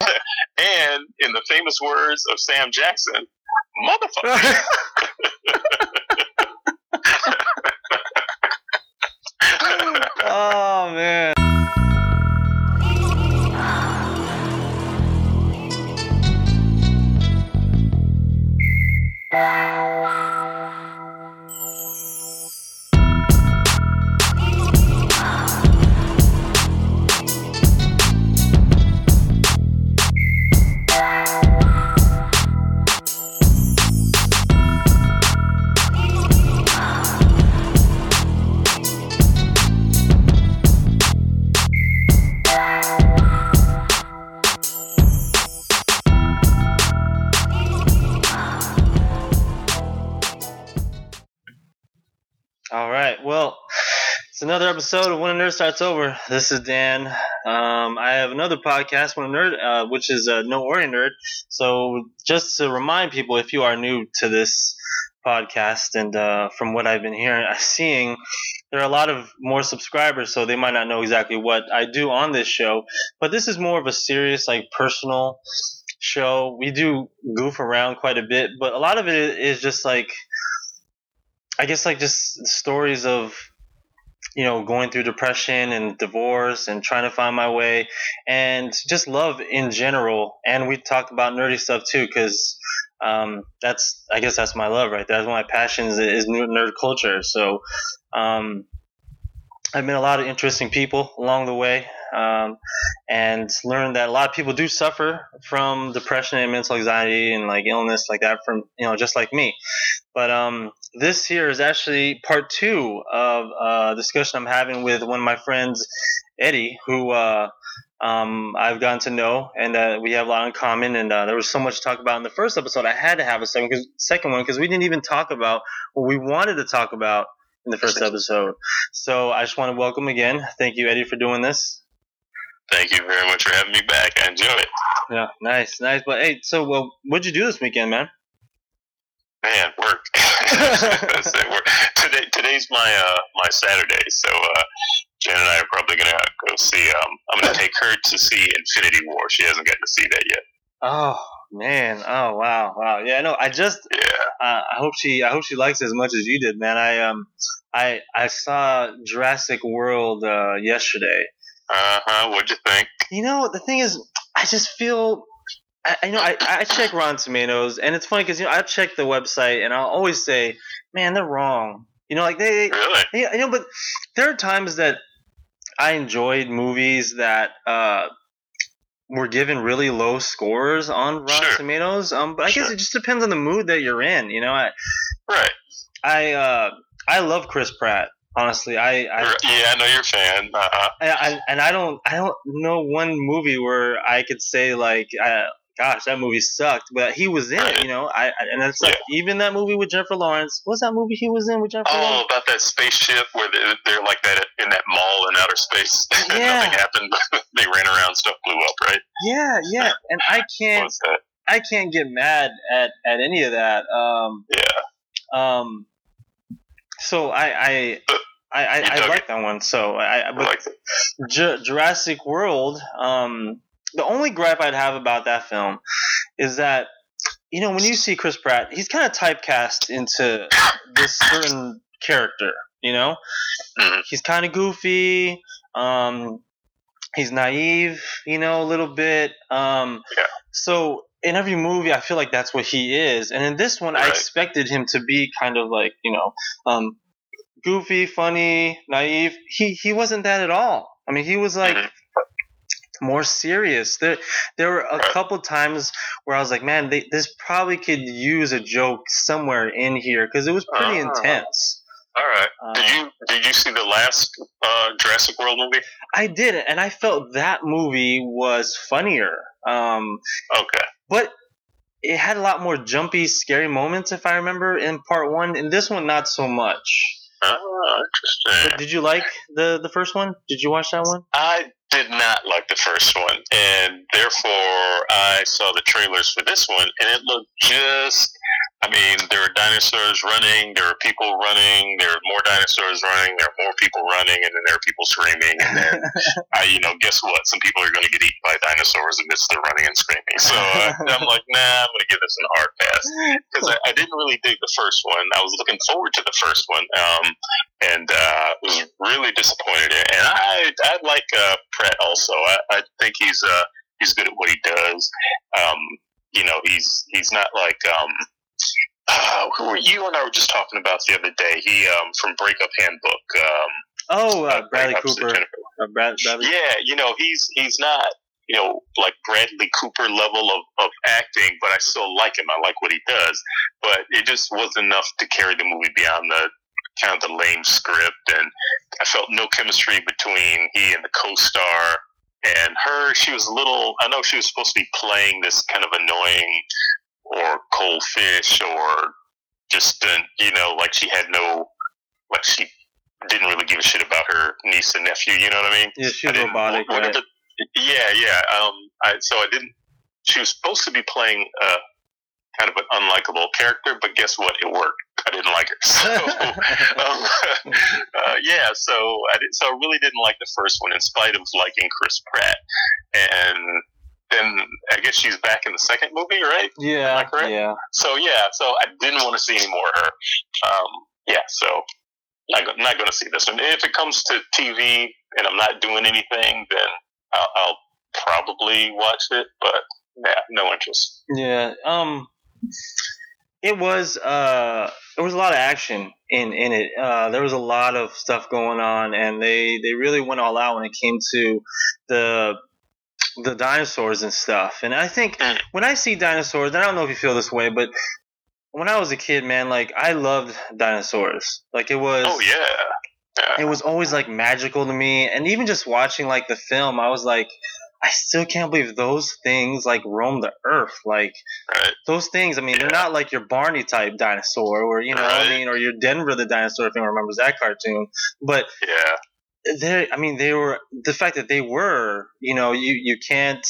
and in the famous words of Sam Jackson, motherfucker. oh man. Episode of When a Nerd Starts Over. This is Dan. Um, I have another podcast, When a Nerd, uh, which is uh, No Ori Nerd. So, just to remind people, if you are new to this podcast, and uh, from what I've been hearing, seeing there are a lot of more subscribers, so they might not know exactly what I do on this show. But this is more of a serious, like personal show. We do goof around quite a bit, but a lot of it is just like I guess like just stories of you know going through depression and divorce and trying to find my way and just love in general. And we talked about nerdy stuff too because um, that's I guess that's my love right. That's one of my passions is nerd culture. So um, I've met a lot of interesting people along the way. Um, and learned that a lot of people do suffer from depression and mental anxiety and like illness like that from you know just like me but um, this here is actually part two of a discussion I'm having with one of my friends, Eddie, who uh, um, I've gotten to know, and uh, we have a lot in common. And uh, there was so much to talk about in the first episode. I had to have a second, cause, second one because we didn't even talk about what we wanted to talk about in the first episode. So I just want to welcome again. Thank you, Eddie, for doing this. Thank you very much for having me back. I enjoy it. Yeah, nice, nice. But hey, so well, what'd you do this weekend, man? Man, work. Today, today's my uh, my Saturday, so uh, Jen and I are probably gonna go see. Um, I'm gonna take her to see Infinity War. She hasn't gotten to see that yet. Oh man! Oh wow! Wow! Yeah, no, I just yeah. Uh, I hope she I hope she likes it as much as you did, man. I um I I saw Jurassic World uh, yesterday. Uh huh. What'd you think? You know, the thing is, I just feel I, I know I, I check Rotten Tomatoes, and it's funny because you know I check the website, and I'll always say, "Man, they're wrong." You know, like they, really, yeah, you know, but there are times that I enjoyed movies that uh, were given really low scores on Rotten Sure. Tomatoes. Um, but I guess it just depends on the mood that you're in. You know, I, right? I, uh, I love Chris Pratt. Honestly, I, I, yeah, I know you're a fan. Uh-huh. I, I, and I don't, I don't know one movie where I could say like, uh, gosh, that movie sucked, but he was in it, you know. I, I and it's like even that movie with Jennifer Lawrence. What's that movie he was in with Jennifer Oh, Lawrence? about that spaceship where they, they're like that in that mall in outer space. Yeah. Nothing happened. they ran around, stuff blew up. Right? Yeah, yeah. And I can't, I can't get mad at at any of that. Um, Yeah. um. So I, I. I, I, I like that one. So I, I I but like. Ju- Jurassic World. Um, the only gripe I'd have about that film is that you know when you see Chris Pratt, he's kind of typecast into this certain character. You know, Mhm. he's kind of goofy. Um, he's naive. You know, a little bit. Um, Yeah. So in every movie, I feel like that's what he is, and in this one, I expected him to be kind of like you know. Um, goofy, funny, naive. He he wasn't that at all. I mean, he was like Mhm. More serious. There there were a couple times where I was like, man, they, this probably could use a joke somewhere in here because it was pretty Ah. intense. All right. Uh, Did you did you see the last uh, Jurassic World movie? I did and I felt that movie was funnier. Um, Okay. but it had a lot more jumpy, scary moments, if I remember, in part one. In this one, not so much. Oh, interesting. But did you like the the first one? Did you watch that one? I did not like the first one, and therefore I saw the trailers for this one, and it looked just I mean, there are dinosaurs running, there are people running, there are more dinosaurs running, there are more people running, and then there are people screaming. And then, I, you know, guess what? Some people are going to get eaten by dinosaurs amidst the running and screaming. So uh, I'm like, nah, I'm going to give this an hard pass because I, I, didn't really dig the first one. I was looking forward to the first one, um, and uh, was really disappointed. And I, I like uh, Pratt also. I, I think he's uh, he's good at what he does. Um, you know, he's he's not like um, uh, who were you and I were just talking about the other day? He um, from Breakup Handbook. Um, oh, uh, Bradley Cooper. Uh, Brad, Bradley. Yeah, you know, he's he's not you know like Bradley Cooper level of, of acting, but I still like him. I like what he does, but it just wasn't enough to carry the movie beyond the kind of the lame script, and I felt no chemistry between he and the co-star and her. She was a little. I know she was supposed to be playing this kind of annoying or cold fish or just you know like she had no like she didn't really give a shit about her niece and nephew. You know what I mean? Yeah, she's robotic. Right? yeah, yeah. Um, I, so I didn't. She was supposed to be playing uh, kind of an unlikable character, but guess what? It worked. I didn't like her. So, um, uh, yeah, so I did, so I really didn't like the first one, in spite of liking Chris Pratt. And then I guess she's back in the second movie, right? Yeah, yeah. So yeah, so I didn't want to see any more of her. Um, yeah, so not not going to see this one. If it comes to TV and I'm not doing anything, then I'll, I'll probably watch it. But yeah, no interest. Yeah. Um it was uh there was a lot of action in in it. Uh, there was a lot of stuff going on, and they they really went all out when it came to the the dinosaurs and stuff. And I think mm. when I see dinosaurs, I don't know if you feel this way, but when I was a kid, man, like I loved dinosaurs. Like it was. Oh yeah. yeah. It was always like magical to me, and even just watching like the film, I was like, I still can't believe those things like roam the earth. Like right. those things. I mean, yeah. they're not like your Barney type dinosaur, or you know, right. I mean, or your Denver the dinosaur, if anyone remembers that cartoon. But yeah, they. I mean, they were the fact that they were. You know, you you can't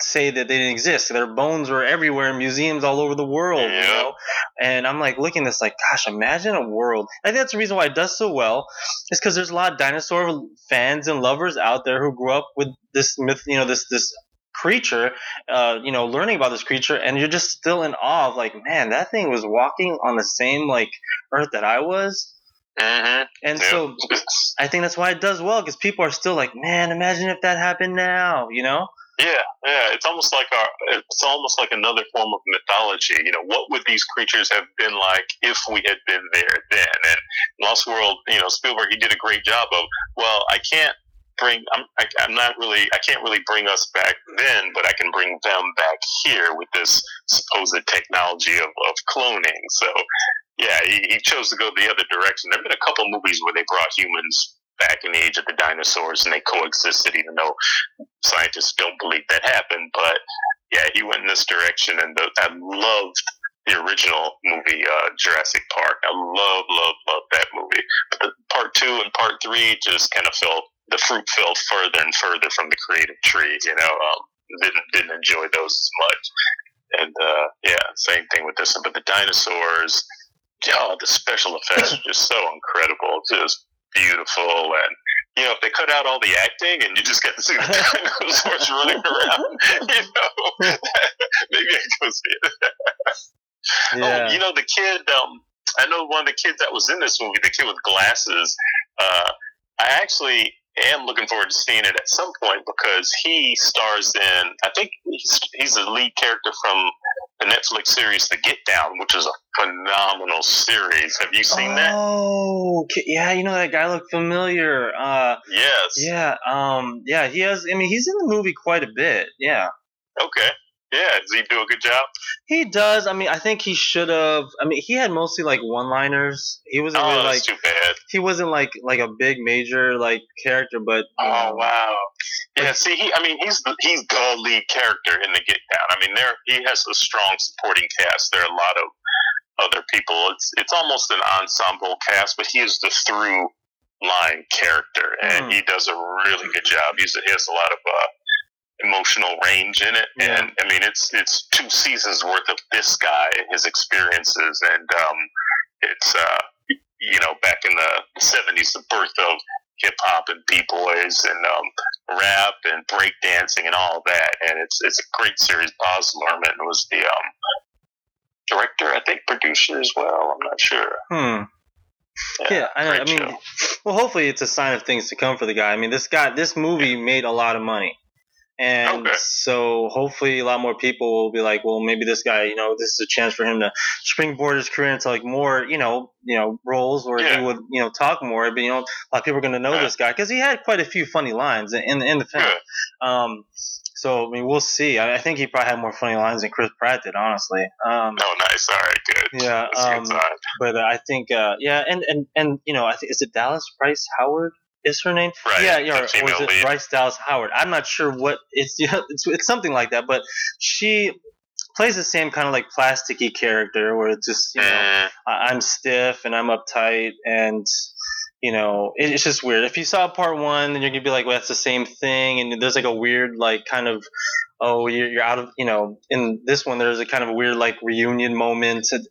say that they didn't exist. Their bones were everywhere in museums all over the world, yeah. you know. And I'm like looking at this, like, gosh, imagine a world. I think that's the reason why it does so well. Is because there's a lot of dinosaur fans and lovers out there who grew up with this myth, you know, this this creature, uh, you know, learning about this creature, and you're just still in awe of, like, man, that thing was walking on the same like earth that I was. Mm-hmm. And yeah. so I think that's why it does well because people are still like, man, imagine if that happened now, you know? Yeah, yeah. It's almost like our. It's almost like another form of mythology. You know, what would these creatures have been like if we had been there then? And Lost World, you know, Spielberg, he did a great job of. Well, I can't bring. I'm. I, am not really. I can't really bring us back then, but I can bring them back here with this supposed technology of, of cloning. So, yeah, he, he chose to go the other direction. There've been a couple movies where they brought humans back in the age of the dinosaurs and they coexisted, even though scientists don't believe that happened. But yeah, he went in this direction, and the, I loved the original movie uh, Jurassic Park. I love, love, love that movie. But the part two and part three just kind of fell. The fruit fell further and further from the creative tree. You know, um, didn't didn't enjoy those as much. And uh, yeah, same thing with this one. But the dinosaurs, oh, the special effects are just so incredible. Just beautiful and you know, if they cut out all the acting and you just get to see the dinosaurs running around, you know, maybe I go see it. yeah. Oh, you know, the kid, um, I know one of the kids that was in this movie, the kid with glasses, uh, I actually am looking forward to seeing it at some point because he stars in, I think he's, he's the lead character from the Netflix series The Get Down, which is a phenomenal series. Have you seen oh, that? Oh, yeah, you know that guy looked familiar. Uh, yes. Yeah, um, yeah, he has. I mean, he's in the movie quite a bit. Yeah. Okay. Yeah, does he do a good job? He does. I mean, I think he should have. I mean, he had mostly like one-liners. He wasn't oh, really like too bad. He wasn't like like a big major like character, but oh um, wow. Yeah, see, he. I mean, he's the, he's the lead character in the Get Down. I mean, there he has a strong supporting cast. There are a lot of other people. It's it's almost an ensemble cast, but he is the through line character, and mm. he does a really good job. He's, he has a lot of uh, emotional range in it, Yeah. and I mean it's it's two seasons worth of this guy and his experiences, and um, it's uh, you know back in the seventies, the birth of hip hop and b boys and um, rap and break dancing and all that, and it's it's a great series. Baz Luhrmann was the um, director, I think, producer as well. I'm not sure. Hmm. Yeah, I, I mean, well, hopefully it's a sign of things to come for the guy. I mean, this guy, this movie made a lot of money, and Okay. so hopefully a lot more people will be like, well, maybe this guy, you know, this is a chance for him to springboard his career into like more, you know, you know, roles where Yeah. he would, you know, talk more. But you know, a lot of people are going to know Yeah. this guy because he had quite a few funny lines in in, the film. Good. Um, so I mean, we'll see. I, I think he probably had more funny lines than Chris Pratt did, honestly. Um, Oh, nice. All right, good. yeah, a good um, but uh, I think, uh, yeah, and, and and you know, I think is it Dallas Bryce Howard is her name? Right, Yeah, yeah, or, or is it lead. Bryce Dallas Howard? I'm not sure what it's. You know, it's it's something like that, but she plays the same kind of like plasticky character where it's just you know Mm, I- I'm stiff and I'm uptight and you know it, it's just weird. If you saw part one, then you're gonna be like, well, that's the same thing, and there's like a weird like kind of oh you're, you're out of you know in this one there's a kind of a weird like reunion moment. And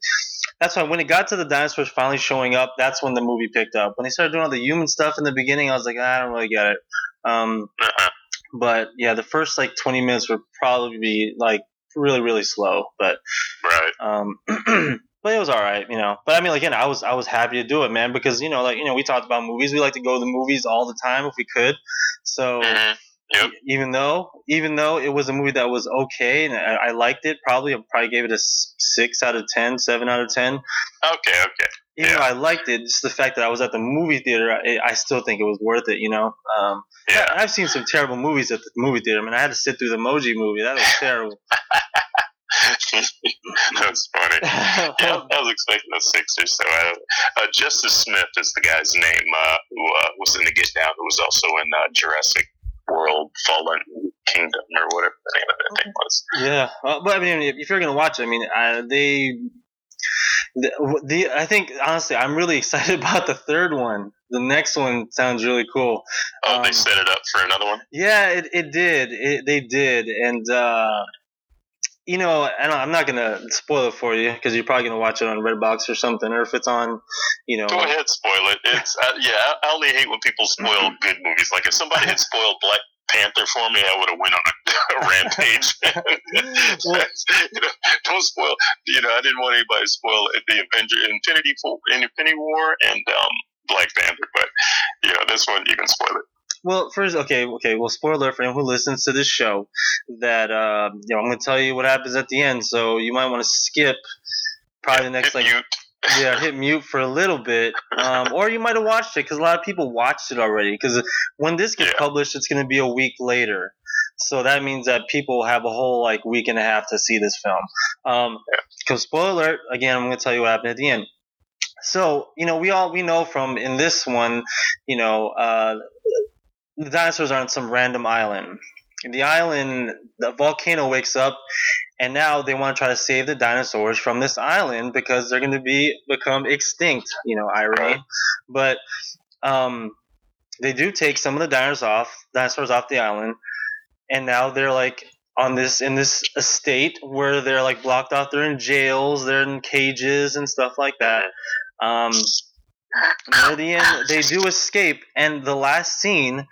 that's why when it got to the dinosaurs finally showing up, that's when the movie picked up. When they started doing all the human stuff in the beginning, I was like, I don't really get it. Um, uh-uh. but yeah, the first like 20 minutes would probably be like really really slow, but Right. um, but it was all right, you know. But I mean, like, again, I was I was happy to do it, man, because you know, like you know, we talked about movies. We like to go to the movies all the time if we could. So Mhm. Yep. even though even though it was a movie that was okay and I, I liked it, probably I probably gave it a six out of 10, 7 out of ten. Okay. Okay. Even Yeah. though I liked it, just the fact that I was at the movie theater, I, I still think it was worth it. You know. Um, Yeah. I've seen some terrible movies at the movie theater. I mean, I had to sit through the Emoji movie. That was terrible. That's funny. Yeah, I was expecting a six or so. Uh, uh, Justice Smith is the guy's name uh, who uh, was in the Get Down, who was also in uh, Jurassic World Fallen Kingdom or whatever the name of that thing was. Yeah, uh, but I mean, if, if you're gonna watch, it, I mean, uh, they, the, the, I think honestly, I'm really excited about the third one. The next one sounds really cool. Oh, Um, they set it up for another one. Yeah, it, it did. It, they did, and uh, you know, don't, I'm not gonna spoil it for you because you're probably gonna watch it on Redbox or something, or if it's on, you know. Go ahead, spoil it. It's uh, yeah. I only hate when people spoil good movies. Like if somebody had spoiled Black Panther for me, I would have went on a, a rampage. You know, don't spoil. You know, I didn't want anybody to spoil the Avenger, Infinity, War- Infinity War, and um, Black Panther. But you know, this one you can spoil it. Well, first, okay, okay. Well, spoiler for anyone who listens to this show, that uh, you know, I'm gonna tell you what happens at the end, so you might want to skip probably the next like mute. yeah, hit mute for a little bit, um, or you might have watched it because a lot of people watched it already. Because when this gets Yeah. published, it's gonna be a week later, so that means that people have a whole like week and a half to see this film. Um, because spoiler alert, again, I'm gonna tell you what happened at the end. So you know, we all we know from in this one, you know, uh, the dinosaurs are on some random island. The island, the volcano wakes up, and now they want to try to save the dinosaurs from this island because they're going to be become extinct. You know, irony. But um, they do take some of the dinosaurs off, dinosaurs off the island, and now they're like on this in this estate where they're like blocked off. They're in jails, they're in cages and stuff like that. Um, end, they do escape, and the last scene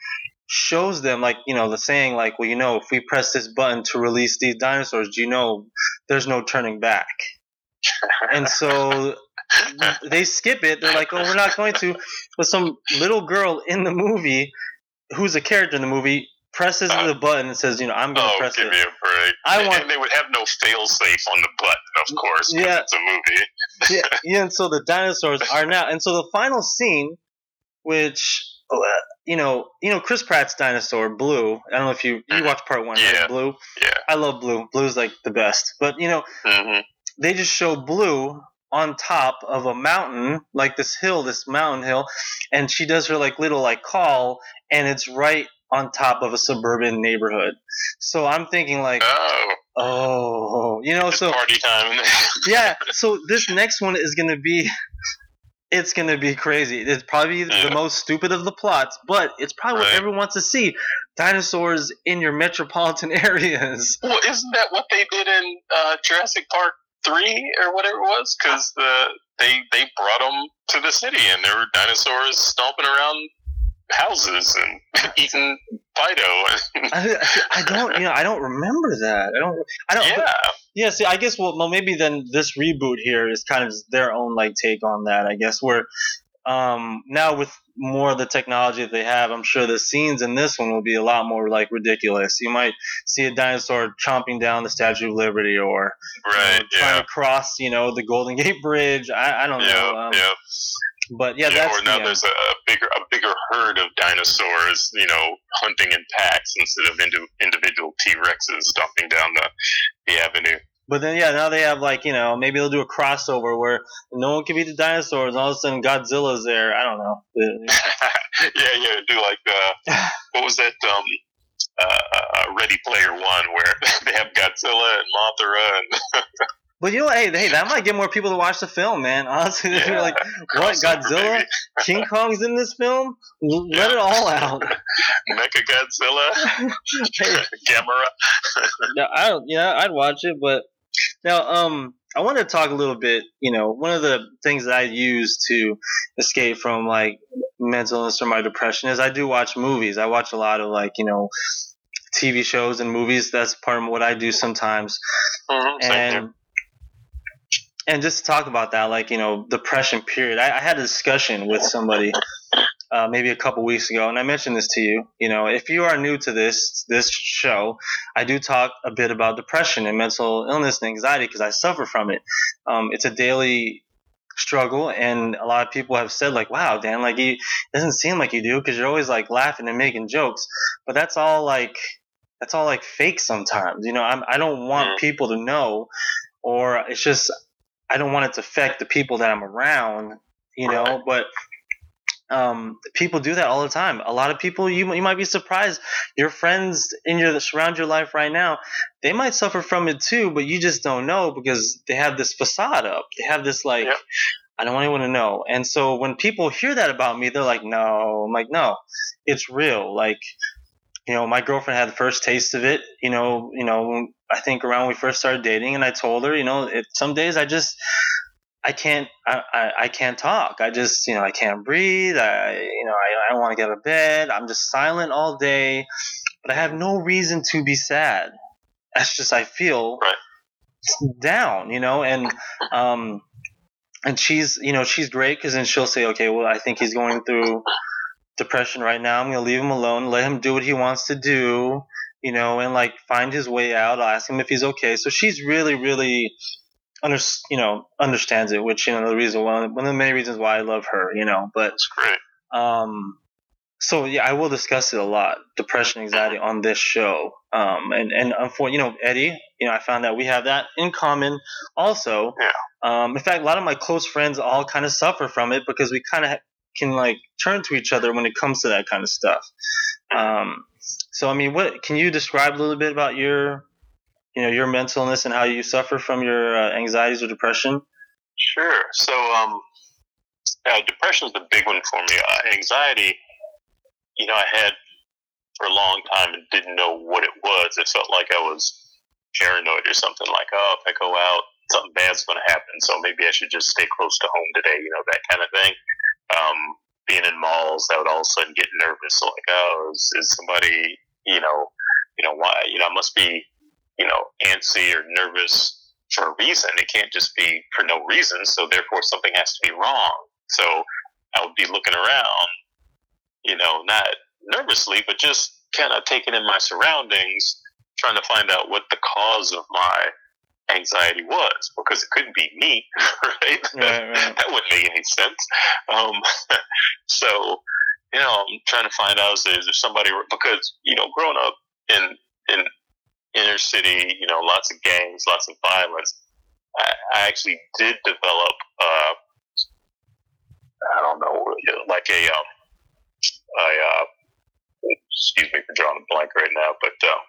shows them like you know the saying like, well, you know, if we press this button to release these dinosaurs, do you know there's no turning back? And so they skip it. They're like, oh, we're not going to. But some little girl in the movie, who's a character in the movie, presses the button and says, you know, I'm going to Oh, press give it. me a break. I want- and they would have no fail safe on the button, of course. Yeah. It's a movie. yeah, yeah, and so the dinosaurs are now, and so the final scene, which uh, you know, you know, Chris Pratt's dinosaur Blue. I don't know if you you Mhm. watched part one, Yeah. right? Blue. Yeah. I love Blue. Blue's like the best, but you know, hmm they just show Blue on top of a mountain, like this hill, this mountain hill, and she does her like little like call, and it's right on top of a suburban neighborhood. So I'm thinking like, Oh, oh, you know, it's so party time. yeah. So this next one is gonna be, it's gonna be crazy. It's probably the most stupid of the plots, but it's probably what everyone wants to see. dinosaurs in your metropolitan areas. Well, isn't that what they did in uh, Jurassic Park three or whatever it was? Because the they they brought them to the city, and there were dinosaurs stomping around houses and eating Fido. I, I don't, you know, I don't remember that. I don't, I don't. yeah, Yeah, see, I guess well, well, maybe then this reboot here is kind of their own like take on that. I guess where um, now with more of the technology that they have, I'm sure the scenes in this one will be a lot more like ridiculous. You might see a dinosaur chomping down the Statue of Liberty or you know, right. trying Yeah, to cross, you know, the Golden Gate Bridge. I, I don't know. Um, yeah. But yeah, Yeah, that's or now uh, there's a, a bigger a bigger herd of dinosaurs, you know, hunting in packs instead of indi- individual T Rexes stomping down the, the avenue. But then, yeah, now they have like you know maybe they'll do a crossover where no one can beat the dinosaurs, and all of a sudden Godzilla's there. I don't know. yeah, yeah, do like uh, what was that? Um, uh, uh, Ready Player One, where they have Godzilla and Mothra and But you know, what? hey, hey, that might get more people to watch the film, man. Honestly, they're like, what? Godzilla. King Kong's in this film? Let Yeah. it all out. Mecha Godzilla, Hey, Gamera. no, I don't, yeah, I'd watch it, but now, um, I want to talk a little bit. You know, one of the things that I use to escape from like mental illness or my depression is I do watch movies. I watch a lot of like you know TV shows and movies. That's part of what I do sometimes. Mhm, here. and and just to talk about that, like you know, depression period. I, I had a discussion with somebody uh, maybe a couple weeks ago, and I mentioned this to you. You know, if you are new to this this show, I do talk a bit about depression and mental illness and anxiety because I suffer from it. Um, it's a daily struggle, and a lot of people have said like, "Wow, Dan, like you it doesn't seem like you do because you're always like laughing and making jokes," but that's all like that's all like fake sometimes. You know, I'm, I don't want Mhm. people to know, or it's just I don't want it to affect the people that I'm around. You know, Right. but um, people do that all the time. A lot of people, you you might be surprised. Your friends in your surround your life right now, they might suffer from it too, but you just don't know because they have this facade up. They have this like. Yep. I don't want anyone to know. And so when people hear that about me, they're like, no. I'm like, no, it's real. Like, you know, my girlfriend had the first taste of it, you know, you know, I think around when we first started dating and I told her, you know, it, some days I just, I can't, I, I, I can't talk. I just, you know, I can't breathe. I, you know, I, I don't want to get out of bed. I'm just silent all day, but I have no reason to be sad. That's just, I feel Right. down, you know, and, um, and she's, you know, she's great because then she'll say, okay, well, I think he's going through depression right now. I'm going to leave him alone, let him do what he wants to do, you know, and like find his way out. I'll ask him if he's okay. So she's really, really, under, you know, understands it, which, you know, the reason, one of, one of the main reasons why I love her, you know, but, um, so yeah, I will discuss it a lot, depression, anxiety on this show. Um, and and for you know Eddie, you know I found that we have that in common also. Yeah. Um, in fact, a lot of my close friends all kind of suffer from it because we kind of can like turn to each other when it comes to that kind of stuff. Um, so I mean, what can you describe a little bit about your, you know, your mental illness and how you suffer from your uh, anxieties or depression? Sure. So, um, uh, depression is the big one for me. Uh, anxiety, you know, I had for a long time and didn't know what it was. It felt like I was paranoid or something. Like, oh, if I go out, something bad's going to happen. So maybe I should just stay close to home today. You know, that kind of thing. Um, being in malls, I would all of a sudden get nervous. So like, oh, is, is somebody, you know, you know why? You know, I must be, you know, antsy or nervous for a reason. It can't just be for no reason. So therefore, something has to be wrong. So I would be looking around, you know, not nervously, but just kind of taking in my surroundings, trying to find out what the cause of my anxiety was, because it couldn't be me, right? Right, right. that wouldn't make any sense. Um, so, you know, I'm trying to find out is there somebody because you know, growing up in in inner city, you know, lots of gangs, lots of violence. I, I actually did develop, uh, I don't know, like a, um, a, uh, excuse me for drawing a blank right now, but um,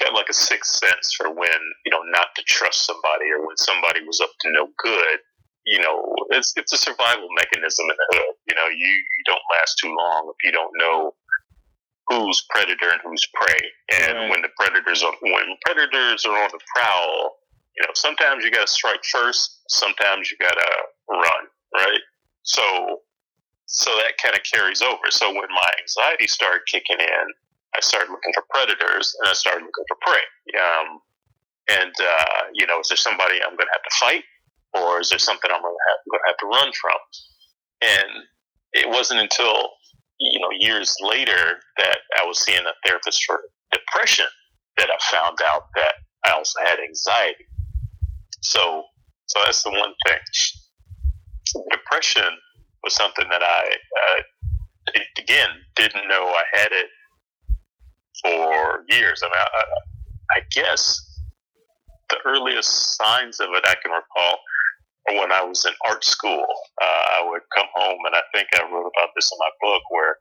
kind of like a sixth sense for when you know not to trust somebody or when somebody was up to no good. You know, it's it's a survival mechanism in the hood. You know, you, you don't last too long if you don't know who's predator and who's prey. And Right. when the predators are when predators are on the prowl, you know, sometimes you got to strike first, sometimes you got to run, right? So, so that kind of carries over. So when my anxiety started kicking in, I started looking for predators and I started looking for prey. Um, and uh, you know, is there somebody I'm going to have to fight, or is there something I'm going to have, to run from? And it wasn't until you know years later that I was seeing a therapist for depression that I found out that I also had anxiety. So, so that's the one thing. Depression was something that I, uh, again, didn't know I had it for years. I mean, I, I guess the earliest signs of it I can recall are when I was in art school. Uh, I would come home, and I think I wrote about this in my book, where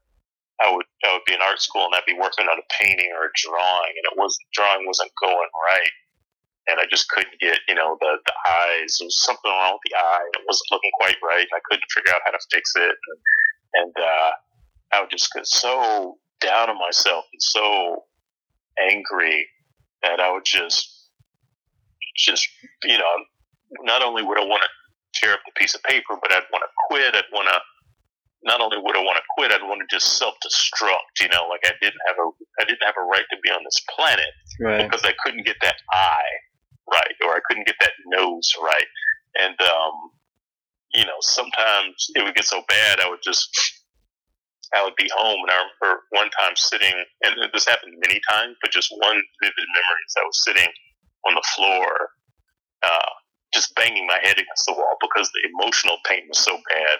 I would I would be in art school and I'd be working on a painting or a drawing, and it was drawing wasn't going right, and I just couldn't get you know the the eyes. There was something wrong with the eye, it wasn't looking quite right, and I couldn't figure out how to fix it, and, and uh, I would just get so down on myself and so angry that I would just just you know not only would I want to tear up the piece of paper, but I'd want to quit. I'd want to not only would I want to quit, I'd want to just self destruct. You know, like I didn't have a I didn't have a right to be on this planet Right. because I couldn't get that eye right, or I couldn't get that nose right. And um, you know, sometimes it would get so bad, I would just I would be home, and I remember one time sitting, and this happened many times, but just one vivid memory is I was sitting on the floor, uh, just banging my head against the wall because the emotional pain was so bad.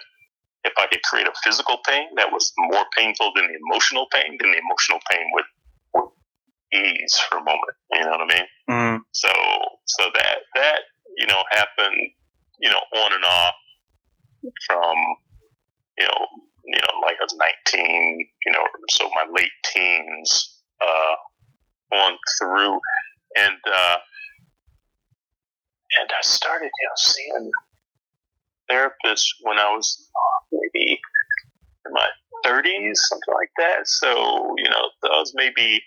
If I could create a physical pain that was more painful than the emotional pain, then the emotional pain would, would ease for a moment. You know what I mean? Mm. So, so that that you know happened, you know, on and off from you know, you know, like I was nineteen, you know, so my late teens uh, on through, and uh, and I started, you know, seeing therapists when I was uh, maybe in my thirties, something like that. So, you know, that was maybe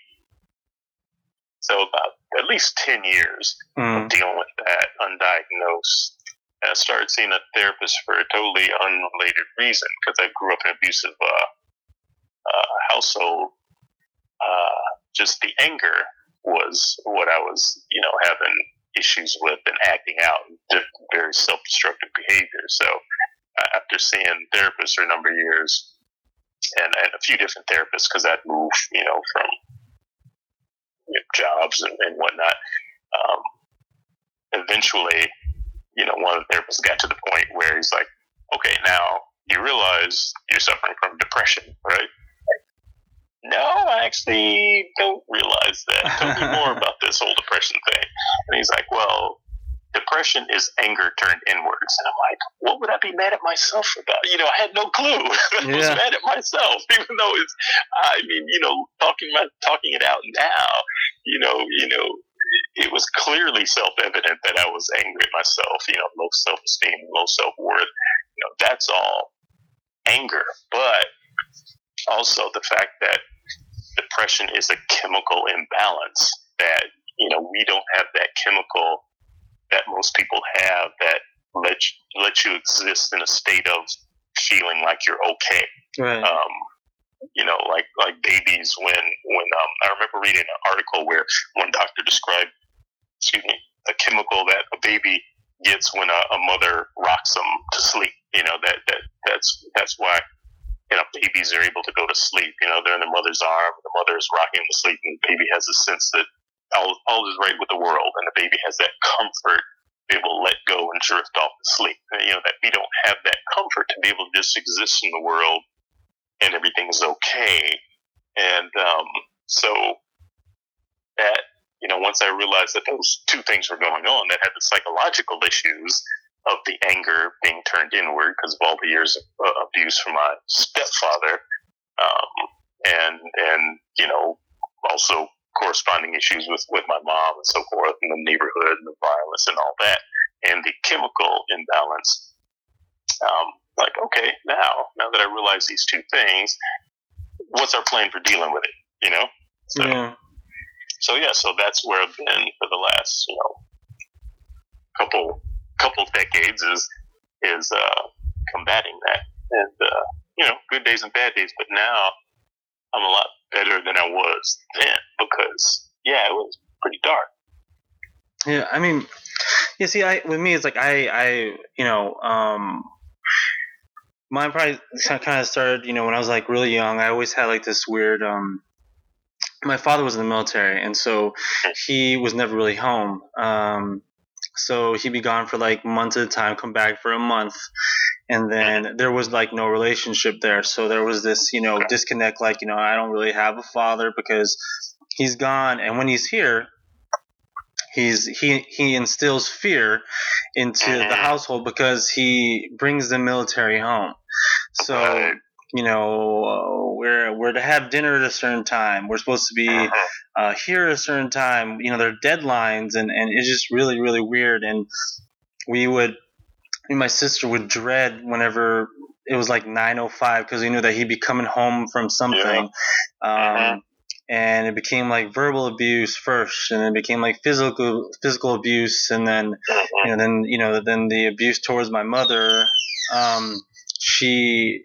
so about at least ten years Mm. dealing with that undiagnosed. And I started seeing a therapist for a totally unrelated reason because I grew up in an abusive uh, uh, household. Uh, just the anger was what I was, you know, having issues with and acting out very self-destructive behavior. So uh, after seeing therapists for a number of years and, and a few different therapists because I'd moved, you know, from you know, jobs and, and whatnot, um, eventually, you know, one of the therapists got to the point where he's like, okay, now you realize you're suffering from depression, right? No, I actually don't realize that. Tell me more about this whole depression thing. And he's like, well, depression is anger turned inwards. And I'm like, what would I be mad at myself about? You know, I had no clue. I was mad at myself, even though it's, I mean, you know, talking my, talking it out now, you know, you know, it was clearly self-evident that I was angry at myself, you know, low self-esteem, low self-worth. You know, that's all anger. But also the fact that depression is a chemical imbalance that, you know, we don't have that chemical that most people have that let you, let you exist in a state of feeling like you're okay Right. um, you know, like like babies when when um, I remember reading an article where one doctor described, excuse me, a chemical that a baby gets when a, a mother rocks them to sleep. You know that that that's that's why you know babies are able to go to sleep. You know they're in their mother's arm, the mother is rocking them to sleep, and the baby has a sense that all all is right with the world, and the baby has that comfort to be able to let go and drift off to sleep. You know that we don't have that comfort to be able to just exist in the world and everything's okay. And um, so that you know, once I realized that those two things were going on, that had the psychological issues of the anger being turned inward because of all the years of uh, abuse from my stepfather, um, and and you know, also corresponding issues with with my mom and so forth, and the neighborhood and the violence and all that, and the chemical imbalance. Um, like, okay, now now that I realize these two things, what's our plan for dealing with it? You know. So, yeah. So yeah, so that's where I've been for the last you know couple couple decades is is uh, combating that, and uh, you know, good days and bad days. But now I'm a lot better than I was then because yeah, it was pretty dark. Yeah, I mean, you see, I with me, it's like I, I, you know, um, mine probably kind of started, you know, when I was like really young. I always had like this weird, um, my father was in the military, and so he was never really home. Um, so he'd be gone for like months at a time, come back for a month, and then there was like no relationship there. So there was this, you know, disconnect. Like, you know, I don't really have a father because he's gone, and when he's here, he's he he instills fear into the household because he brings the military home. So. You know, uh, we're we're to have dinner at a certain time. We're supposed to be Uh-huh. uh, here at a certain time. You know, there are deadlines, and and it's just really really weird. And we would, my sister would dread whenever it was like 9:05 because we knew that he'd be coming home from something. Um, Mhm. And it became like verbal abuse first, and then it became like physical physical abuse, and then Mhm. you know, then you know, then the abuse towards my mother. Um, she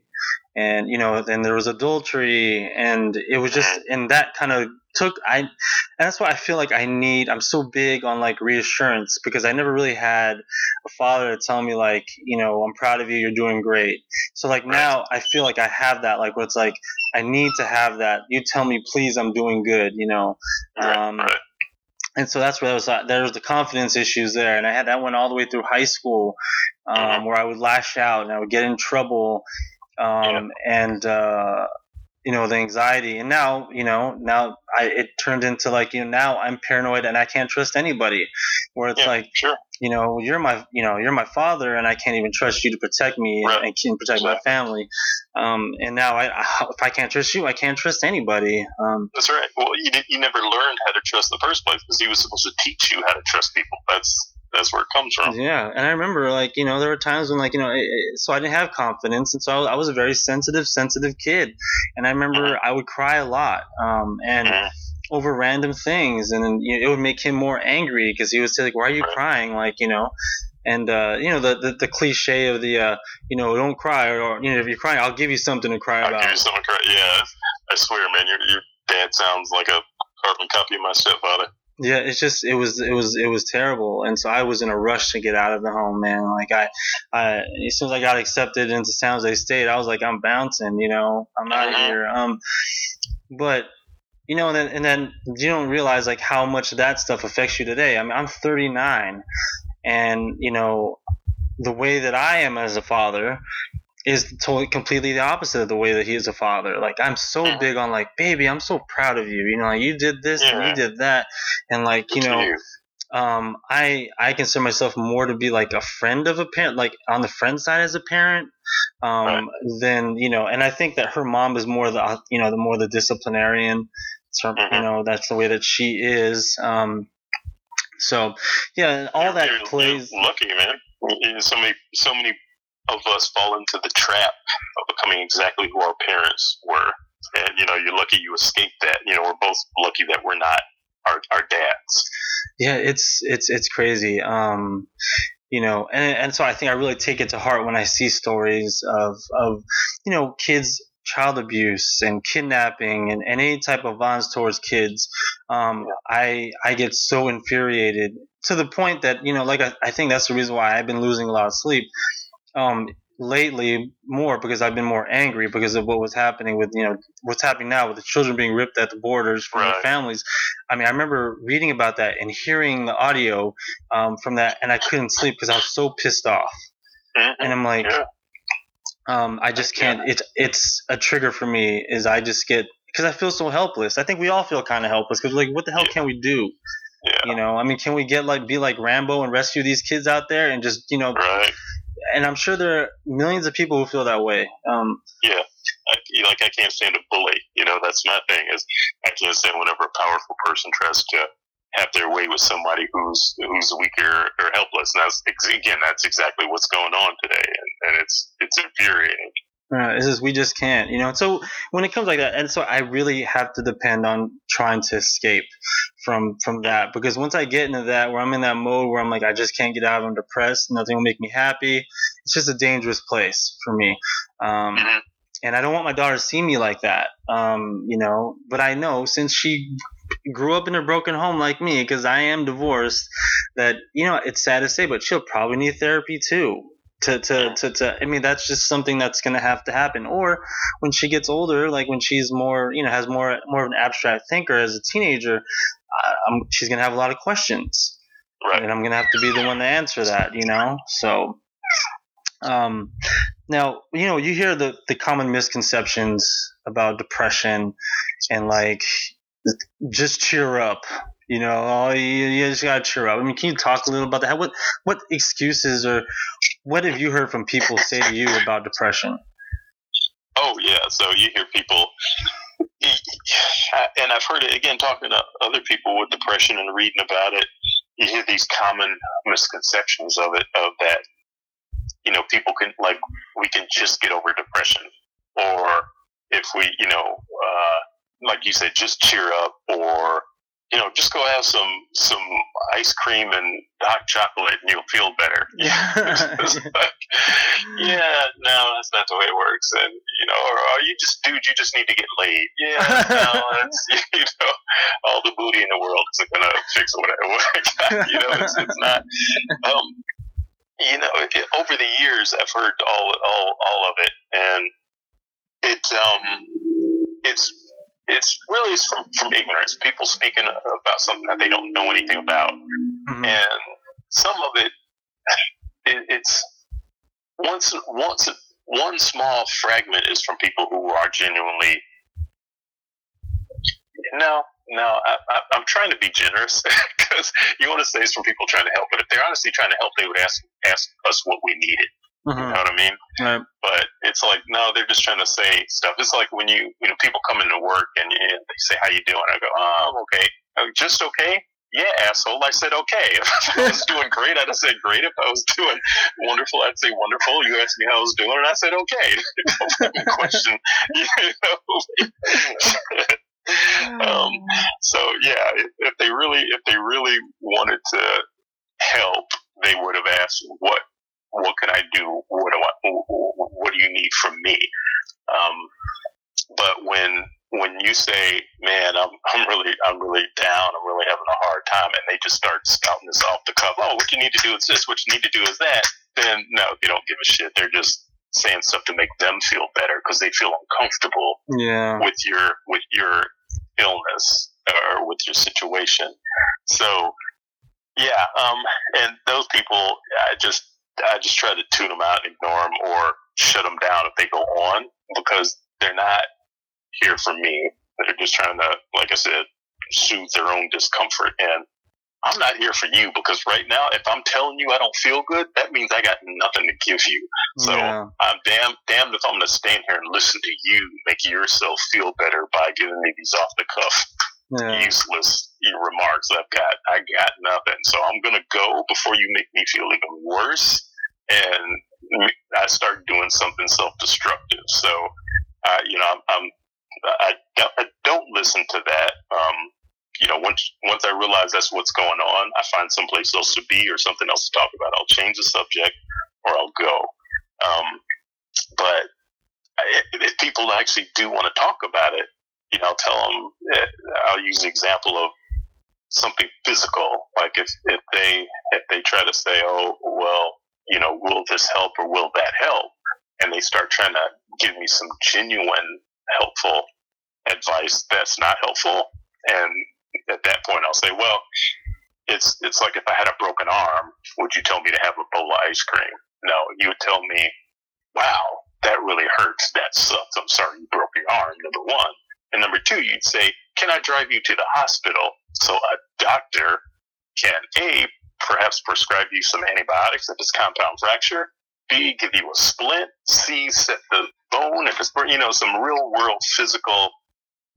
and you know, then there was adultery, and it was just, and that kind of took. I, and that's why I feel like I need. I'm so big on like reassurance because I never really had a father to tell me like, you know, I'm proud of you, you're doing great. So like now, I feel like I have that. Like, where it's like, I need to have that. You tell me, please, I'm doing good. You know. Right, Um, and so that's where I was at. There was the confidence issues there, and I had that went all the way through high school, um, Mhm. where I would lash out and I would get in trouble, um, and uh, you know the anxiety. And now, you know, now I it turned into like you know now I'm paranoid and I can't trust anybody. Where it's Yeah, like sure. you know you're my you know you're my father and I can't even trust you to protect me and, Right. and can protect my family. Um, and now I, if I can't trust you, I can't trust anybody. Um, That's right. Well, you did, you never learned how to trust in the first place because he was supposed to teach you how to trust people. That's that's where it comes from. Yeah, and I remember like you know there were times when like you know it, it- so I didn't have confidence, and so I was, I was a very sensitive, sensitive kid, and I remember I would cry a lot, um, and Mhm. over random things, and then you know, it would make him more angry because he would say like, "Why are you Right. crying?" Like you know, and uh, you know the, the the cliche of the uh, you know don't cry or, or you know if you're crying I'll give you something to cry I'll give you about. something correct. Yeah, I swear, man, your your dad sounds like a carbon copy of my stepfather. Yeah, it's just it was it was it was terrible, and so I was in a rush to get out of the home, man. Like I, I as soon as I got accepted into San Jose State, I was like, I'm bouncing, you know, I'm out of Mhm. here. Um, but you know, and then and then you don't realize like how much that stuff affects you today. I mean, I'm 39, and you know, the way that I am as a father is totally completely the opposite of the way that he is a father. Like I'm so big on like, baby, I'm so proud of you. You know, like you did this and you did that, and like you Good know, um, I I consider myself more to be like a friend of a parent, like on the friend side as a parent, um, Right. than you know. And I think that her mom is more the you know the more the disciplinarian. So you Mhm. know that's the way that she is. Um, so yeah, all You're- that plays. Lucky, man. You So many, so many of us fall into the trap of becoming exactly who our parents were, and you know, you're lucky you escaped that. You know, we're both lucky that we're not our our dads. Yeah, it's it's it's crazy. Um, you know, and and so I think I really take it to heart when I see stories of of you know kids child abuse and kidnapping and, and any type of violence towards kids. Um, I I get so infuriated to the point that you know, like I, I think that's the reason why I've been losing a lot of sleep. Um, lately more because I've been more angry because of what was happening with you know what's happening now with the children being ripped at the borders from their families. I mean, I remember reading about that and hearing the audio um, from that, and I couldn't sleep because I was so pissed off. Mhm. And I'm like, Yeah. um, I just can't. It's it's a trigger for me. Is I just get because I feel so helpless. I think we all feel kind of helpless because like, what the hell Yeah. can we do? You know, I mean, can we get like be like Rambo and rescue these kids out there and just you know? Right. And I'm sure there are millions of people who feel that way. Um, Yeah. I, like I can't stand a bully. You know, that's my thing. Is I can't stand whenever a powerful person tries to have their way with somebody who's who's weaker or helpless. And that's again, that's exactly what's going on today, and, and it's it's infuriating. Uh, it's just we just can't, you know. So when it comes like that, and so I really have to depend on trying to escape from from that because once I get into that where I'm in that mode where I'm like I just can't get out, I'm depressed, nothing will make me happy. It's just a dangerous place for me. Um, Mhm. and I don't want my daughter to see me like that, um, you know. But I know since she grew up in a broken home like me, because I am divorced, that you know it's sad to say, but she'll probably need therapy too. To, to, to, to I mean that's just something that's gonna have to happen. Or when she gets older, like when she's more you know has more more of an abstract thinker as a teenager, um, she's gonna have a lot of questions Right. and I'm gonna have to be the one to answer that, you know. So, um, now you know you hear the the common misconceptions about depression and like just cheer up. You know, oh, you, you just gotta cheer up. I mean, can you talk a little about that? What what excuses or what have you heard from people say to you about depression? Oh yeah, so you hear people, and I've heard it again talking to other people with depression and reading about it. You hear these common misconceptions of it, of that, you know, people can like we can just get over depression, or if we, you know, uh, like you said, just cheer up, or you know, just go have some some ice cream and hot chocolate, and you'll feel better. It's like, yeah, no, that's not the way it works. And you know, or are you just dude? You just need to get laid. Yeah, no, that's you know, all the booty in the world isn't gonna fix whatever. what I got. You know, it's, it's not. Um, you know, over the years, I've heard all all all of it, and it um, it's it's really is from from ignorance. People speaking about something that they don't know anything about Mhm. and some of it, it it's once once one small fragment is from people who are genuinely no no I, I, i'm trying to be generous because you want to say it's from people trying to help but if they're honestly trying to help they would ask ask us what we needed you Mhm. know what i mean? Right. but it's like no they're just trying to say stuff. It's like when you you know people come into work and, and they say how you doing? I go oh i'm okay oh, just okay? Yeah asshole. I said okay. If i was doing great. I'd have said great if i was doing wonderful. I'd say wonderful. You asked me how i was doing and i said okay. Question you know? Um, so yeah if, if they really if they really wanted to help they would have asked what what can I do? What do I, what do you need from me? Um, but when when you say, "Man, I'm I'm really I'm really down. I'm really having a hard time," and they just start spouting this off the cuff, "Oh, what you need to do is this. What you need to do is that," then no, they don't give a shit. They're just saying stuff to make them feel better because they feel uncomfortable Yeah. with your with your illness or with your situation. So yeah, um, and those people, I just I just try to tune them out, ignore them, or shut them down if they go on because they're not here for me. They're just trying to, like I said, soothe their own discomfort. And I'm not here for you because right now, if I'm telling you I don't feel good, that means I got nothing to give you. So yeah. I'm damn damned if I'm going to stand here and listen to you make yourself feel better by giving me these off the cuff, Yeah. useless remarks. I've got I got nothing, so I'm to go before you make me feel even worse, and I start doing something self-destructive. So, uh, you know, I'm, I'm I, don't, I don't listen to that. Um, you know, once once I realize that's what's going on, I find someplace else to be or something else to talk about. I'll change the subject or I'll go. Um, but if people actually do want to talk about it, you know, I'll tell them. Eh, I'll use the example of something physical. Like if if they if they try to say, oh well, you know, will this help or will that help? And they start trying to give me some genuine helpful advice that's not helpful. And at that point, I'll say, well, it's it's like if I had a broken arm, would you tell me to have a bowl of ice cream? No, you would tell me, wow, that really hurts. That sucks. I'm sorry you broke your arm. Number one, and number two, you'd say, can I drive you to the hospital so a doctor can a perhaps prescribe you some antibiotics if it's compound fracture, b give you a splint, c set the bone if it's you know some real world physical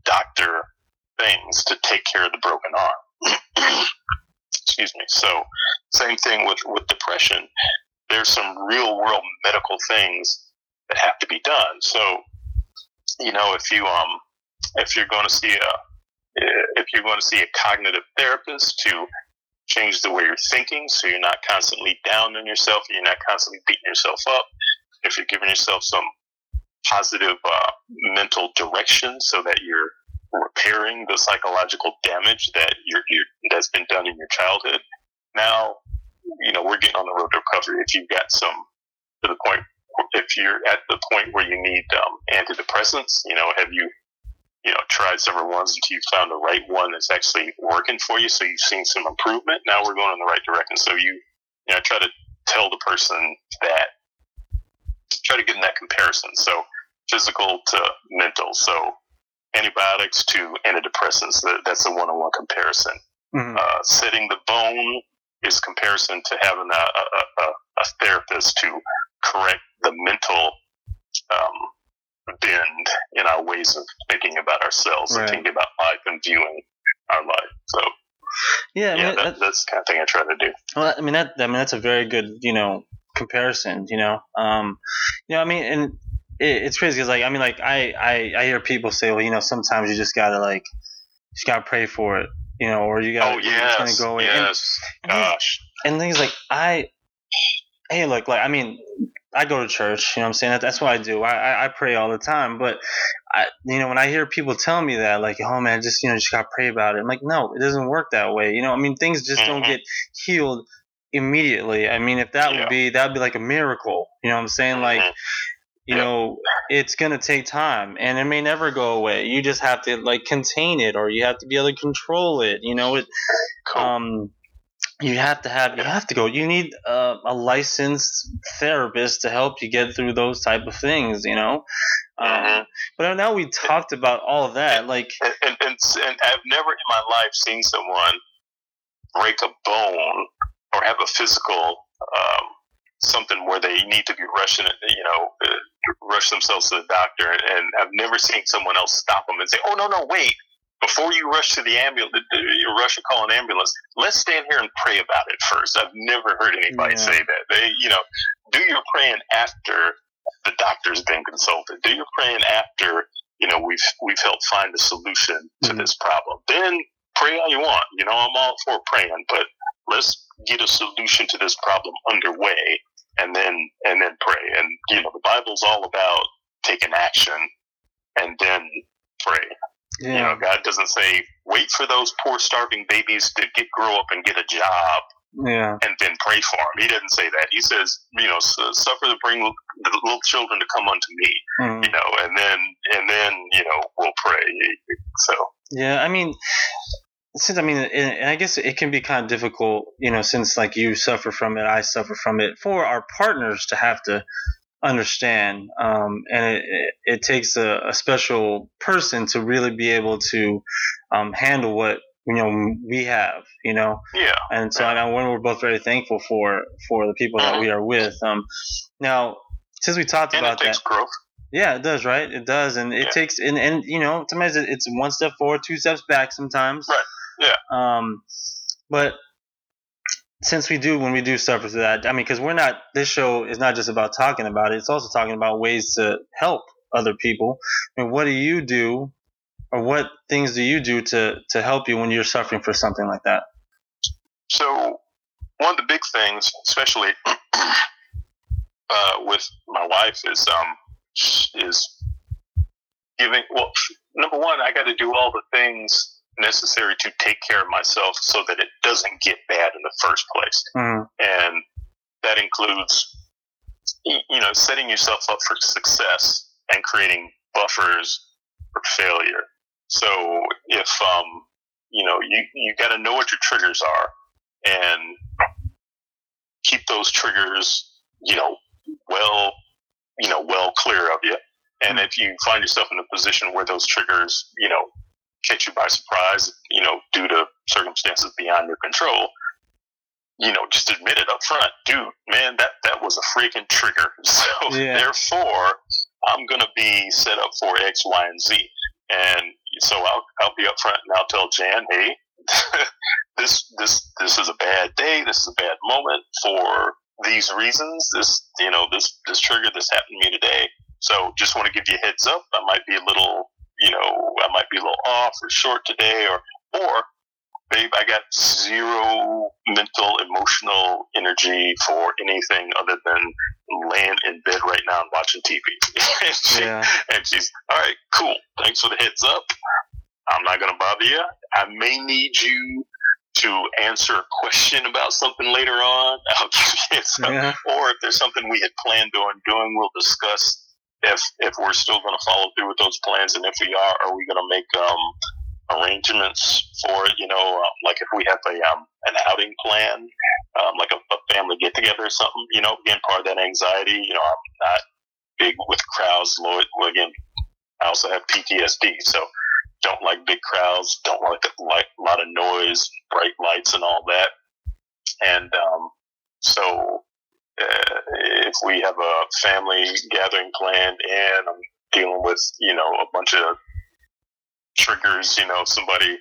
doctor things to take care of the broken arm. Excuse me. So, same thing with with depression. There's some real world medical things that have to be done. So, you know, if you um, if you're going to see a if you're going to see a cognitive therapist to change the way you're thinking, so you're not constantly down on yourself, you're not constantly beating yourself up. If you're giving yourself some positive uh, mental direction, so that you're repairing the psychological damage that you're, you're, that's been done in your childhood. Now, you know, we're getting on the road to recovery. If you've got some to the point, if you're at the point where you need um, antidepressants, you know, have you, you know, tried several ones until you found the right one that's actually working for you? So you've seen some improvement. Now we're going in the right direction. So you, you know, try to tell the person that, try to get in that comparison. So physical to mental. So antibiotics to antidepressants. That's a one-on-one comparison. Mm-hmm. Uh, setting the bone is comparison to having a, a, a, a therapist to correct the mental um, bend in our ways of thinking about ourselves right. and thinking about life and viewing our life. So, yeah, I mean, yeah, that, that's the kind of thing I try to do. Well, I mean that I mean that's a very good you know comparison. You know, um, you know, I mean, and it, it's crazy because like I mean like I, I I hear people say well you know sometimes you just gotta like you just gotta pray for it you know or you gotta oh yes it's gonna go away yes and, gosh and things like I hey look like I mean I go to church you know what I'm saying that, that's what I do I, I, I pray all the time but I you know when I hear people tell me that like oh man just you know just gotta pray about it I'm like no it doesn't work that way you know I mean things just mm-hmm. don't get healed immediately I mean if that yeah. would be that would be like a miracle you know what I'm saying mm-hmm. like you know it's going to take time and it may never go away you just have to like contain it or you have to be able to control it you know it cool. um you have to have you have to go you need a, a, licensed therapist to help you get through those type of things you know mm-hmm. but now we talked about all of that like and, and, and, and i've never in my life seen someone break a bone or have a physical um, something where they need to be rushing you know, uh, rush themselves to the doctor. And I've never seen someone else stop them and say, "Oh no, no, wait." Before you rush to the ambulance, you rush to call an ambulance. Let's stand here and pray about it first. I've never heard anybody yeah. say that. They, you know, do your praying after the doctor's been consulted. Do your praying after you know we've we've helped find a solution to mm-hmm. this problem. Then pray all you want. You know, I'm all for praying, but let's get a solution to this problem underway and then and then pray. And you know, the Bible's all about taking action and then pray. Yeah. You know, God doesn't say wait for those poor starving babies to get grow up and get a job. Yeah. And then pray for them. He doesn't say that. He says, you know, suffer to bring the little children to come unto me. Mm. You know, and then and then you know we'll pray. So. Yeah, I mean, since I mean, and I guess it can be kind of difficult, you know, since like you suffer from it, I suffer from it, for our partners to have to understand, um, and it, it takes a, a, special person to really be able to um, handle what you know we have, you know. Yeah. And so yeah. I know we're both very thankful for for the people that we are with. Um, now, since we talked and about that. Growth. Yeah, it does, right? It does, and it yeah. takes, and, and you know, sometimes it's one step forward, two steps back. Sometimes, right? Yeah. Um, but since we do when we do stuff with that, I mean, because we're not. This show is not just about talking about it. It's also talking about ways to help other people. I mean, what do you do, or what things do you do to to help you when you're suffering for something like that? So, one of the big things, especially uh, with my wife, is um is giving. Well, number one, I got to do all the things necessary to take care of myself so that it doesn't get bad in the first place. Mm. And that includes, you know, setting yourself up for success and creating buffers for failure. So if, um, you know, you, you got to know what your triggers are and keep those triggers, you know, well, you know, well clear of you. And mm. if you find yourself in a position where those triggers, you know, catch you by surprise, you know, due to circumstances beyond your control, you know, just admit it up front, dude, man, that that was a freaking trigger. So yeah. therefore, I'm gonna be set up for X, Y, and Z. And so I'll I'll be up front and I'll tell Jan, hey, this this this is a bad day. This is a bad moment for these reasons, this you know this this trigger, this happened to me today. So just want to give you a heads up. I might be a little, you know, I might be a little off or short today, or or babe, I got zero mental, emotional energy for anything other than laying in bed right now and watching TV. and, she, yeah. and she's, all right, cool. Thanks for the heads up. I'm not going to bother you. I may need you to answer a question about something later on. I'll give you some, yeah. Or if there's something we had planned on doing, we'll discuss if if we're still going to follow through with those plans, and if we are, are we going to make um, arrangements for it. You know, um, like if we have a um, an outing plan, um, like a, a family get together or something. You know, again, part of that anxiety. You know, I'm not big with crowds. Well, again, I also have PTSD, so don't like big crowds. Don't like a like, lot of noise, bright lights, and all that. And um, so, uh, if we have a family gathering planned, and I'm dealing with you know a bunch of triggers, you know, somebody,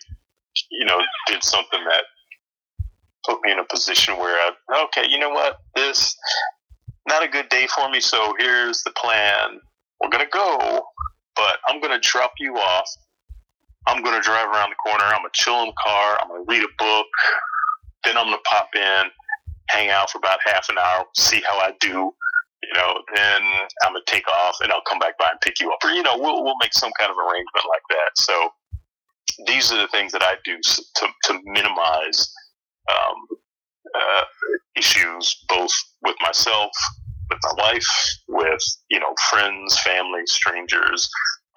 you know, did something that put me in a position where I, okay, you know what, this not a good day for me. So here's the plan. We're gonna go, but I'm gonna drop you off. I'm gonna drive around the corner. I'm gonna chill in the car. I'm gonna read a book. Then I'm gonna pop in, hang out for about half an hour, see how I do you know, then I'm gonna take off and I'll come back by and pick you up, or you know, we'll we'll make some kind of arrangement like that. So these are the things that I do to to minimize um, uh, issues, both with myself, with my wife, with you know, friends, family, strangers,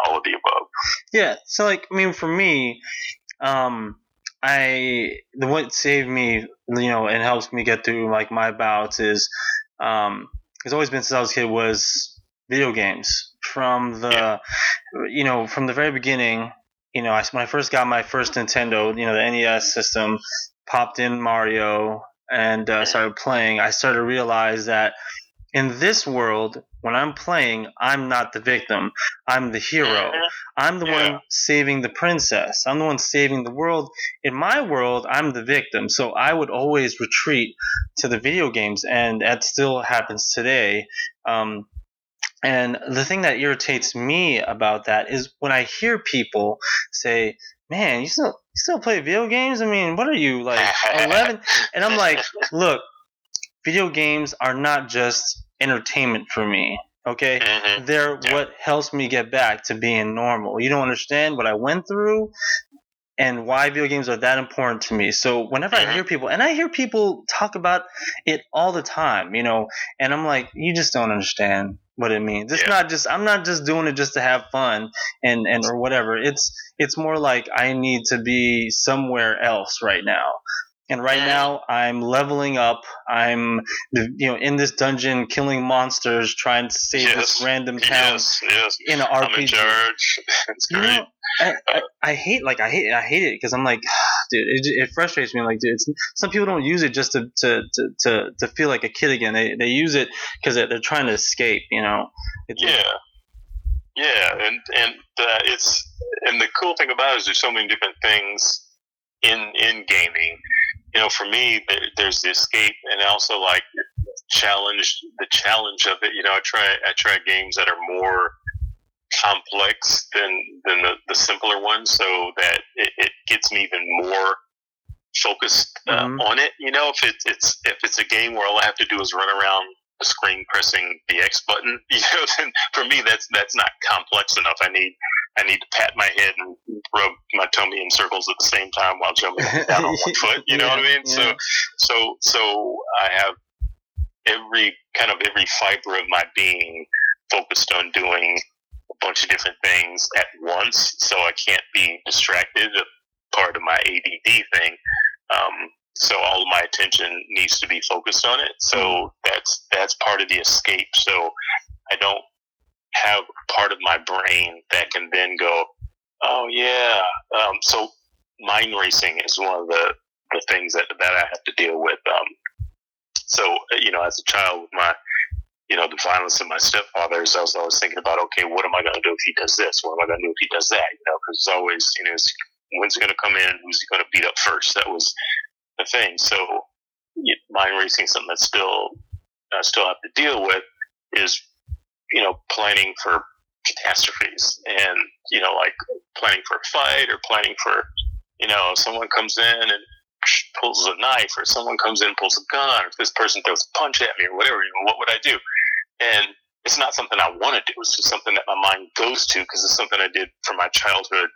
all of the above. Yeah. So like, I mean, for me, um, I the what saved me, you know, and helps me get through like my bouts is um, has always been since I was a kid was video games. From the, yeah. you know, from the very beginning, you know, I, when I first got my first Nintendo, you know, the NES system, popped in Mario and uh, started playing. I started to realize that in this world, when I'm playing, I'm not the victim. I'm the hero. Mm-hmm. I'm the yeah. one saving the princess. I'm the one saving the world. In my world, I'm the victim. So I would always retreat to the video games, and that still happens today. Um, and the thing that irritates me about that is when I hear people say, "Man, you still you still play video games? I mean, what are you like 11?" and I'm like, "Look, video games are not just entertainment for me. Okay, mm-hmm. they're yeah. what helps me get back to being normal. You don't understand what I went through and why video games are that important to me. So whenever mm-hmm. I hear people, and I hear people talk about it all the time, you know, and I'm like, you just don't understand what it means. It's yeah. not just I'm not just doing it just to have fun and and or whatever. It's it's more like I need to be somewhere else right now. And right now, I'm leveling up. I'm, you know, in this dungeon, killing monsters, trying to save yes. this random town yes, yes. in an RPG. I'm in charge. It's great. You know, I, I, I, hate like I hate I hate it because I'm like, dude, it, it frustrates me. Like, dude, some people don't use it just to, to, to, to, to feel like a kid again. They, they use it because they're, they're trying to escape. You know. It's yeah. Yeah, and and uh, it's and the cool thing about it is there's so many different things in in gaming you know, for me, there, there's the escape and also like challenge, the challenge of it. You know, I try, I try games that are more complex than than the, the simpler ones, so that it, it gets me even more focused uh, mm-hmm. on it. You know, if it's it's if it's a game where all I have to do is run around screen pressing the X button, you know, then for me that's that's not complex enough. I need I need to pat my head and rub my tummy in circles at the same time while jumping down on one foot. You know yeah, what I mean? Yeah. So, so, so I have every kind of every fiber of my being focused on doing a bunch of different things at once, so I can't be distracted. Part of my ADD thing. Um, so all of my attention needs to be focused on it. So mm-hmm. that's that's part of the escape. So I don't have part of my brain that can then go, oh yeah. Um, so mind racing is one of the, the things that, that I have to deal with. Um, so, you know, as a child with my, you know, the violence of my stepfathers, I was always thinking about, okay, what am I going to do if he does this? What am I going to do if he does that? You know, because it's always, you know, when's he going to come in? Who's he going to beat up first? That was the thing. So, mind racing something that's still I still have to deal with is, you know, planning for catastrophes and, you know, like planning for a fight or planning for, you know, someone comes in and pulls a knife or someone comes in and pulls a gun or if this person throws a punch at me or whatever, you know, what would I do? And it's not something I want to do. It's just something that my mind goes to because it's something I did from my childhood,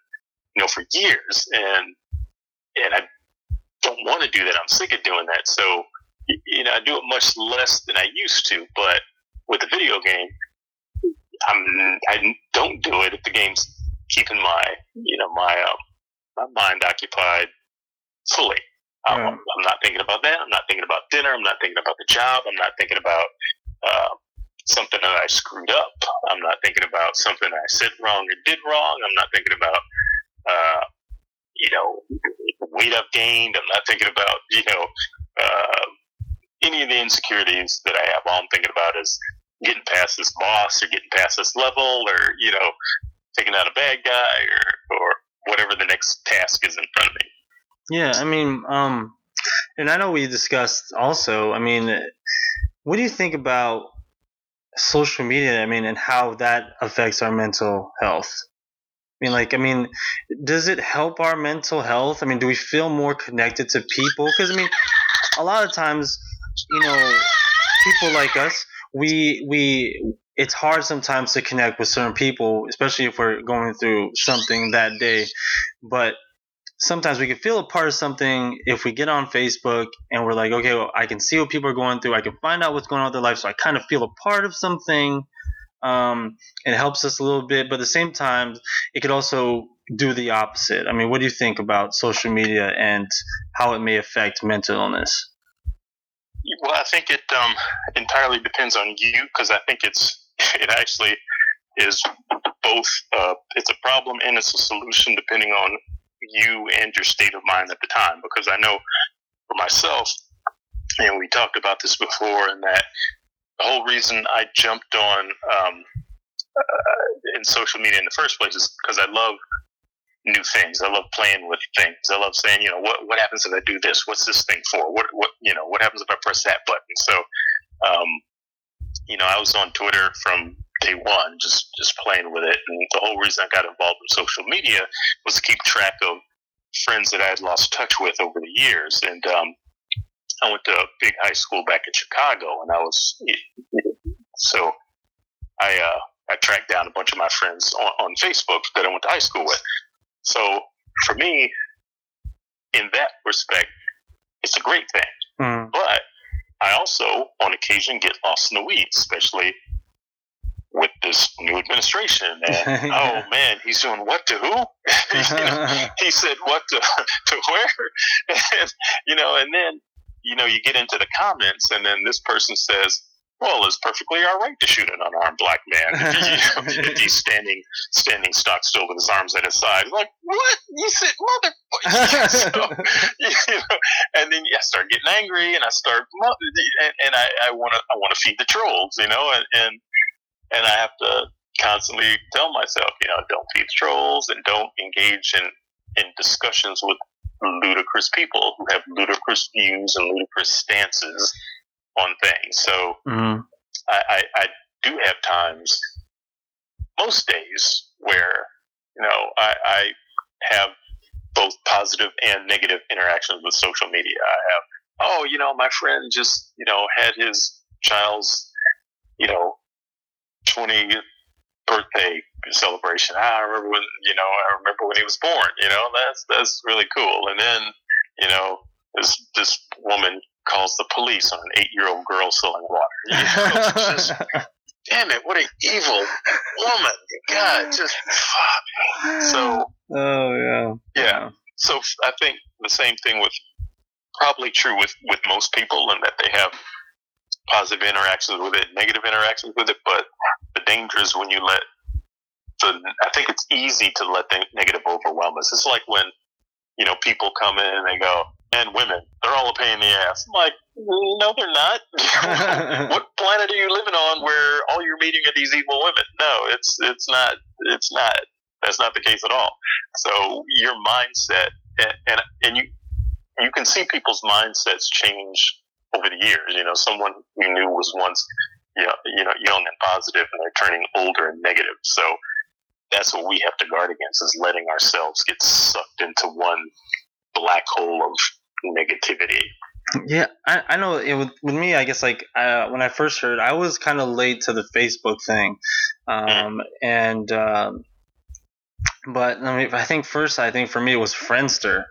you know, for years. And, and I don't want to do that. I'm sick of doing that. So, you know, I do it much less than I used to, but with the video game, I'm, I don't do it if the game's keeping my, you know, my, um, my mind occupied fully. Um, I'm not thinking about that. I'm not thinking about dinner. I'm not thinking about the job. I'm not thinking about uh, something that I screwed up. I'm not thinking about something I said wrong or did wrong. I'm not thinking about, uh, you know, weight I've gained. I'm not thinking about, you know, uh, any of the insecurities that I have. All I'm thinking about is getting past this boss or getting past this level or, you know, taking out a bad guy or, or whatever the next task is in front of me. Yeah, I mean, um, and I know we discussed also. I mean, what do you think about social media? I mean, and how that affects our mental health? Mean, like, I mean, does it help our mental health? I mean, do we feel more connected to people? Because I mean, a lot of times, you know, people like us, we we it's hard sometimes to connect with certain people, especially if we're going through something that day. But sometimes we can feel a part of something if we get on Facebook and we're like, okay, well, I can see what people are going through. I can find out what's going on with their life. So I kind of feel a part of something. Um, it helps us a little bit, but at the same time, it could also do the opposite. I mean, what do you think about social media and how it may affect mental illness? Well, I think it um, entirely depends on you because I think it's it actually is both. Uh, it's a problem and it's a solution depending on you and your state of mind at the time. Because I know for myself, and we talked about this before, and that the whole reason I jumped on um, uh, in social media in the first place is because I love new things. I love playing with things. I love saying, you know, what what happens if I do this? What's this thing for? What what you know? What happens if I press that button? So, um, you know, I was on Twitter from day one, just just playing with it. And the whole reason I got involved in social media was to keep track of friends that I had lost touch with over the years. And um, I went to a big high school back in Chicago, and I was so I uh, I tracked down a bunch of my friends on, on Facebook that I went to high school with. So for me, in that respect, it's a great thing. Mm. But I also, on occasion, get lost in the weeds, especially with this new administration. And oh man, he's doing what to who? you know, he said what to to where? and, you know, and then you know you get into the comments, and then this person says, well, it's perfectly all right to shoot an unarmed black man if, he, you know, if he's standing standing stock still with his arms at his side. Like, what? You said, mother. so, you know, and then I start getting angry, and I start, and, and I want to I want to feed the trolls, you know, and, and and I have to constantly tell myself, you know, don't feed the trolls and don't engage in in discussions with ludicrous people who have ludicrous views and ludicrous stances on things. So mm-hmm. I, I, I, do have times, most days, where you know I, I have both positive and negative interactions with social media. I have, oh, you know, my friend just you know had his child's you know 20th birthday celebration. Ah, I remember when you know I remember when he was born. You know that's that's really cool. And then you know this this woman calls the police on an eight year old girl selling water. You know, just, damn it, what an evil woman. God, just fuck. So, oh, yeah. Yeah. So I think the same thing with probably true with, with most people and that they have positive interactions with it, negative interactions with it, but the danger is when you let the, I think it's easy to let the negative overwhelm us. It's like when, you know, people come in and they go, and women. They're all a pain in the ass. I'm like, no, they're not. what planet are you living on where all you're meeting are these evil women? No, it's it's not. It's not. That's not the case at all. So your mindset, and and, and you you can see people's mindsets change over the years. You know, someone we knew was once you know, you know young and positive, and they're turning older and negative. So that's what we have to guard against: is letting ourselves get sucked into one black hole of negativity. Yeah, I, I know it with, with me. I guess like uh, when I first heard, I was kind of late to the Facebook thing, um, and um, but I mean, I think first, I think for me it was Friendster.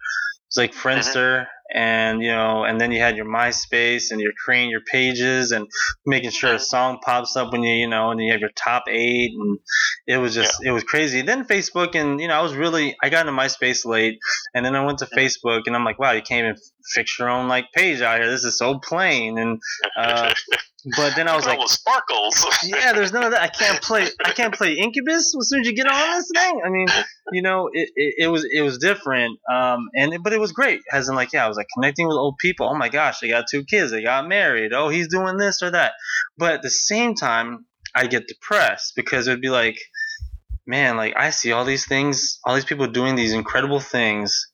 It's like mm-hmm. And you know, and then you had your MySpace, and you're creating your pages and making sure a song pops up when you, you know, and you have your top eight, and it was just, yeah. it was crazy. Then Facebook, and you know, I was really, I got into MySpace late, and then I went to Facebook, and I'm like, wow, you can't even fix your own like page out here. This is so plain, and uh, but then I was like, sparkles. yeah, there's none of that. I can't play. I can't play Incubus as soon as you get on this thing. I mean, you know, it, it, it was it was different, um, and but it was great. As in, like, yeah, I was like connecting with old people. Oh my gosh, they got two kids. They got married. Oh, he's doing this or that. But at the same time, I get depressed because it'd be like, man, like I see all these things, all these people doing these incredible things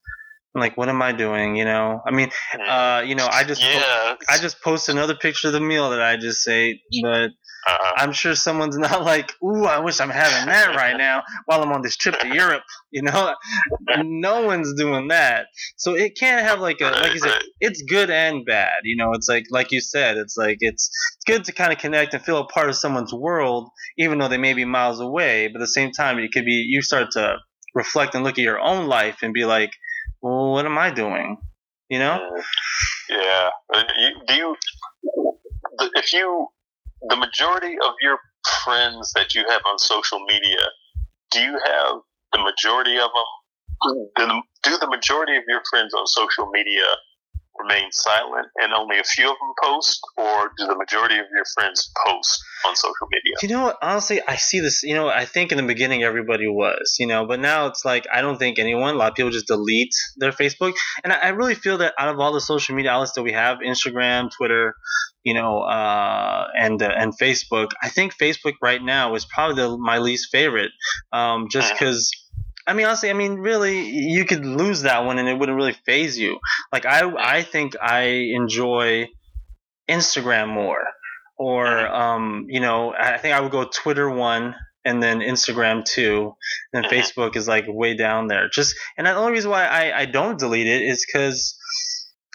like, what am I doing? You know, I mean, uh, you know, I just yeah. po- I just post another picture of the meal that I just ate, but uh-huh. I'm sure someone's not like, ooh, I wish I'm having that right now while I'm on this trip to Europe. You know, no one's doing that, so it can't have like a like you said, it's good and bad. You know, it's like like you said, it's like it's it's good to kind of connect and feel a part of someone's world, even though they may be miles away. But at the same time, it could be you start to reflect and look at your own life and be like well, what am I doing? You know? Yeah. Do you, if you, the majority of your friends that you have on social media, do you have the majority of them? Do the majority of your friends on social media remain silent and only a few of them post, or do the majority of your friends post on social media? You know what? Honestly, I see this. You know, I think in the beginning everybody was, you know, but now it's like I don't think anyone. A lot of people just delete their Facebook, and I, really feel that out of all the social media outlets that we have, Instagram, Twitter, you know, uh, and uh, and Facebook, I think Facebook right now is probably the, my least favorite, um, just because. Mm-hmm I mean, honestly, I mean, really, you could lose that one and it wouldn't really faze you. Like, I, I think I enjoy Instagram more, or, um, you know, I think I would go Twitter one and then Instagram two, and then Facebook is like way down there. Just, and the only reason why I, I don't delete it is because,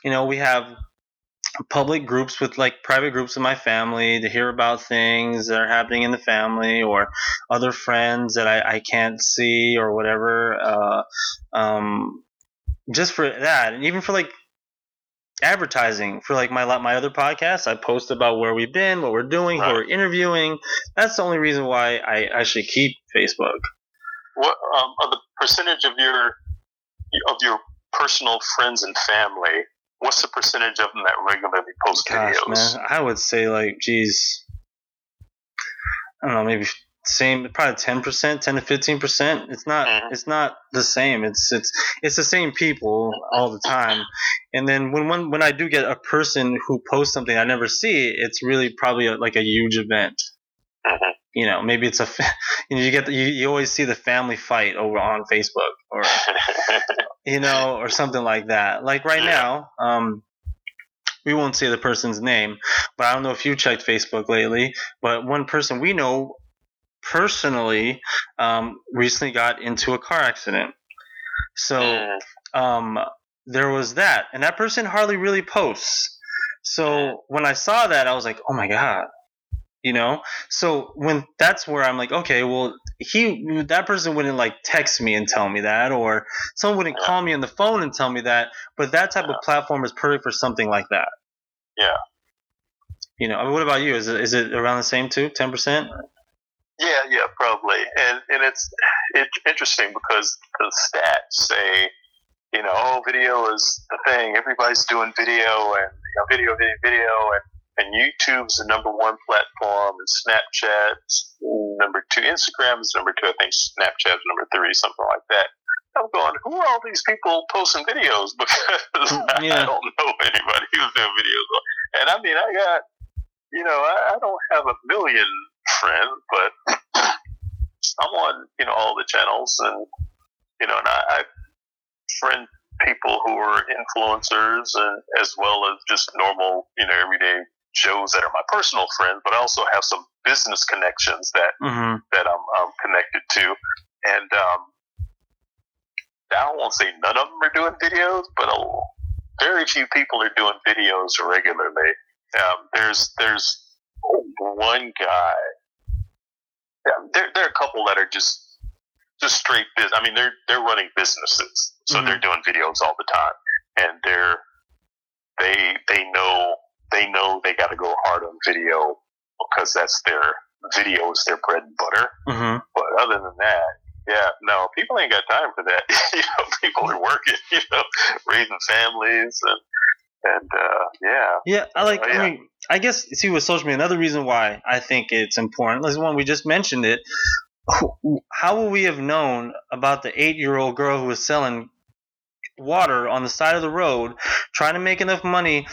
you know, we have public groups with like private groups of my family to hear about things that are happening in the family or other friends that I, I can't see or whatever. Uh, um, just for that, and even for like advertising for like my my other podcasts, I post about where we've been, what we're doing, right. who we're interviewing. That's the only reason why I actually keep Facebook. What um, are the percentage of your of your personal friends and family what's the percentage of them that regularly post Gosh, videos? Man, I would say like, geez, I don't know, maybe same, probably ten percent, ten to fifteen percent. It's not, mm-hmm. it's not the same. It's it's it's the same people all the time. And then when when when I do get a person who posts something I never see, it's really probably a, like a huge event. Mm-hmm you know, maybe it's a, you know, you get, the, you, you always see the family fight over on Facebook or, you know, or something like that. Like right now, um, we won't say the person's name, but I don't know if you checked Facebook lately, but one person we know personally um, recently got into a car accident. So um, there was that, and that person hardly really posts. So when I saw that, I was like, oh my god, you know so when that's where i'm like okay well he that person wouldn't like text me and tell me that or someone wouldn't call me on the phone and tell me that but that type of platform is perfect for something like that. Yeah. You know I mean, what about you? Is it, is it around the same too 10% yeah yeah probably. And and it's it's interesting because the stats say you know oh video is the thing. Everybody's doing video and you know, video video video and and YouTube's the number one platform, and Snapchat's number two. Instagram is number two. I think Snapchat's number three, something like that. I'm going, who are all these people posting videos? Because yeah. I don't know anybody who's doing videos. And I mean, I got, you know, I, I don't have a million friends, but I'm on, you know, all the channels, and you know, and I, I friend people who are influencers and as well as just normal, you know, everyday Joes that are my personal friends, but I also have some business connections that Mm-hmm. that I'm, I'm connected to, and um, I won't say none of them are doing videos, but a, very few people are doing videos regularly. Um, there's there's one guy. Yeah, there there are a couple that are just just straight business. I mean, they're they're running businesses, so Mhm. they're doing videos all the time, and they're they they know they know they got to go hard on video because that's their video is their bread and butter. Mm-hmm. But other than that, yeah, no, people ain't got time for that. you know, people are working, you know, raising families and and uh, yeah, Yeah, I like. Yeah. I mean, I guess see with social media, another reason why I think it's important is one we just mentioned it. How would we have known about the eight-year-old girl who was selling water on the side of the road, trying to make enough money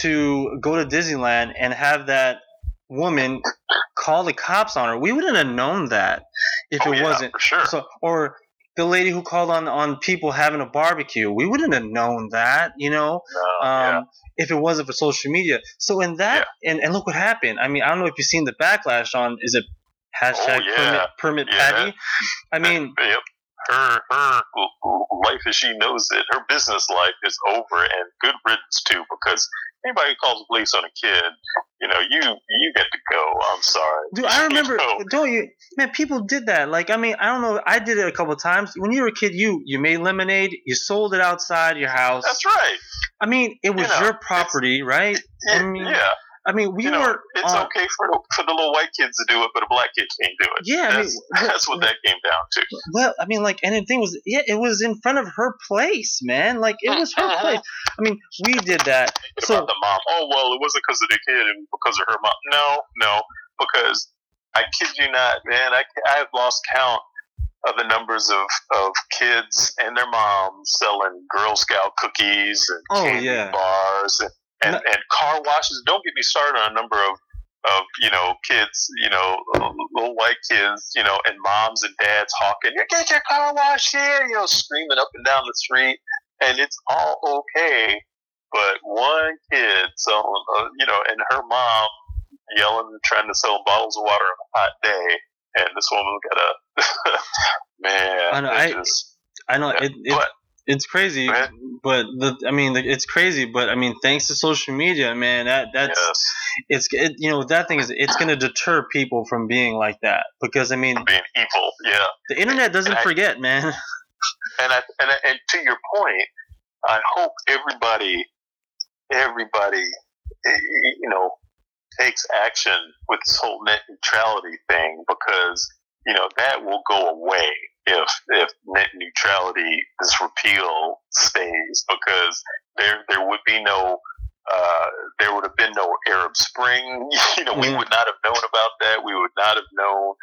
to go to Disneyland and have that woman call the cops on her? We wouldn't have known that if oh, it yeah, wasn't for sure. so or the lady who called on on people having a barbecue. We wouldn't have known that, you know no, um, yeah. if it wasn't for social media. So in that, and, and look what happened. I mean, I don't know if you've seen the backlash on is it hashtag Oh, yeah. permit permit Yeah, Patty. I mean, yep. Her her mm-hmm. life as she knows it, her business life is over, and good riddance too. Because anybody who calls the police on a kid, you know, you you get to go. I'm sorry. dude, I remember. You know? Don't you, man? People did that. Like, I mean, I don't know. I did it a couple of times. When you were a kid, you you made lemonade. You sold it outside your house. That's right. I mean, it was know, your property, right? Yeah, I mean, yeah. I mean, we you know, were. it's on- okay for the, for the little white kids to do it, but a black kid can't do it. Yeah, I mean, that's, that's what that came down to. Well, I mean, like, and the thing was, yeah, it was in front of her place, man. Like, it was her place. I mean, we did that. So- about the mom. Oh well, it wasn't because of the kid, it was because of her mom. No, no, because I kid you not, man. I I have lost count of the numbers of of kids and their moms selling Girl Scout cookies and Oh, candy yeah. bars and and, No- and car washes. Don't get me started on a number of of you know kids, you know little white kids, you know, and moms and dads hawking, "You get your car washed here," you know, screaming up and down the street, and it's all okay but one kid, so uh, you know, and her mom yelling, trying to sell bottles of water on a hot day, and this woman got a man. I know, I- just- I know Yeah, it, it but- it's crazy, but the I mean, it's crazy, but I mean, thanks to social media, man, that that's yes, it's it, you know that thing is it's gonna deter people from being like that because I mean, being evil, yeah. the internet doesn't And I- forget, man. And I, and I- and to your point, I hope everybody, everybody, eh, you know, takes action with this whole net neutrality thing because you know that will go away if if net neutrality, this repeal stays because there there would be no. Uh, there would have been no Arab Spring. You know, we Mhm. would not have known about that. We would not have known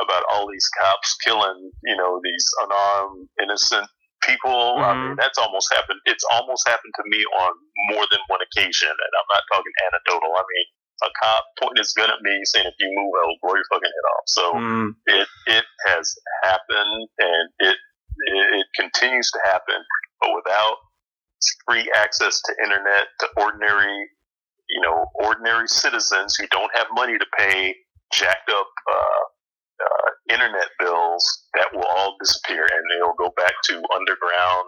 about all these cops killing, you know, these unarmed, innocent people. I mean, that's almost happened. It's almost happened to me on more than one occasion, and I'm not talking anecdotal. I mean, a cop pointing his gun at me saying, "If you move, I'll blow your fucking head off." So Mm, it it has happened, and it it, continues to happen, but without free access to internet to ordinary, you know, ordinary citizens who don't have money to pay jacked up uh, uh, internet bills, that will all disappear, and it'll go back to underground.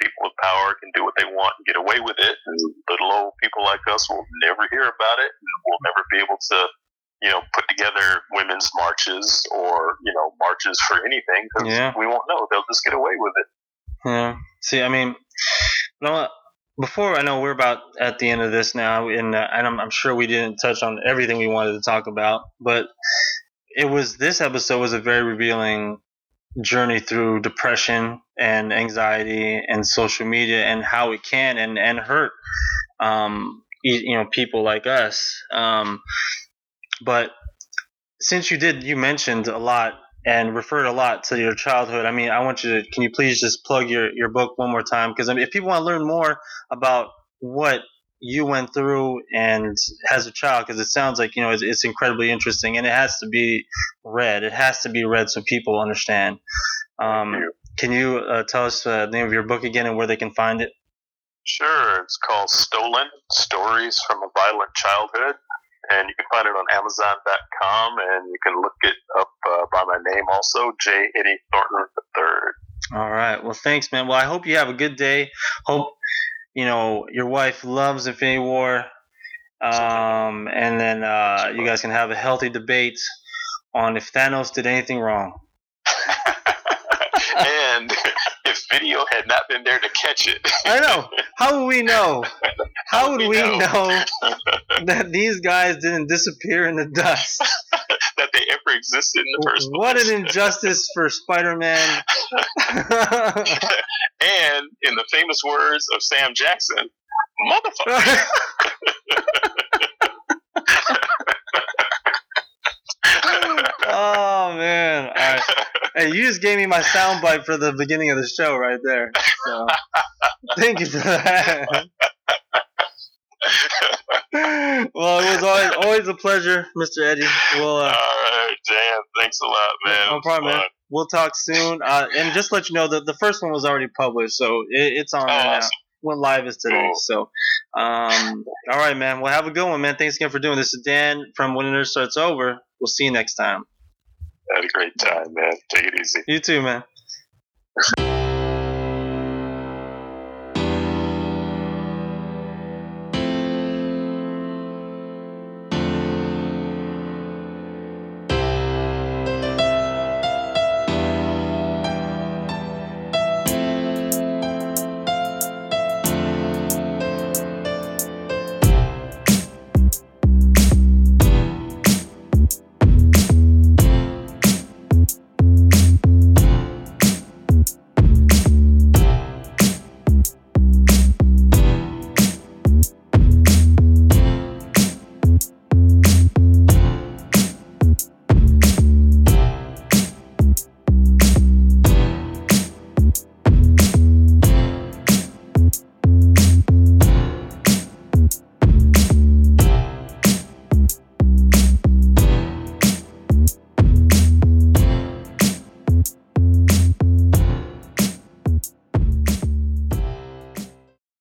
People with power can do what they want and get away with it, and little old people like us will never hear about it, and we'll never be able to you know, put together women's marches or, you know, marches for anything because Yeah. we won't know. They'll just get away with it. Yeah. See, I mean? Before I know we're about at the end of this now, and, uh, and I'm, I'm sure we didn't touch on everything we wanted to talk about, but it was this episode was a very revealing journey through depression and anxiety and social media and how it can and and hurt, um, you, you know, people like us. Um, but since you did, you mentioned a lot and referred a lot to your childhood. I mean, I want you to, can you please just plug your, your book one more time? Because I mean, if people want to learn more about what you went through and as a child, because it sounds like, you know, it's, it's incredibly interesting and it has to be read. It has to be read so people understand. Um, can you uh, tell us uh, the name of your book again and where they can find it? Sure. It's called Stolen Stories from a Violent Childhood. And you can find it on Amazon.com, and you can look it up uh, by my name also, J. Eddie Thornton III. All right. Well, thanks, man. Well, I hope you have a good day. Hope you know your wife loves Infinity War, um, and then uh, you guys can have a healthy debate on if Thanos did anything wrong. and if video had not been there to catch it, I know. How would we know? How would we know? know that these guys didn't disappear in the dust? that they ever existed in the first What place. an injustice for Spider-Man. and in the famous words of Sam Jackson, motherfucker. oh man! Right. Hey, you just gave me my soundbite for the beginning of the show right there. So, thank you for that. well, it was always always a pleasure, Mr. Eddie. We'll uh, right, Dan. Thanks a lot, man. No problem, man. we'll talk soon. Uh, and just to let you know that the first one was already published, so it, it's on Oh, there now. Went live is today. Cool. So, um, all right, man. Well, have a good one, man. Thanks again for doing this. This is Dan from When the Nerd Starts Over. We'll see you next time. Had a great time, man. Take it easy. You too, man.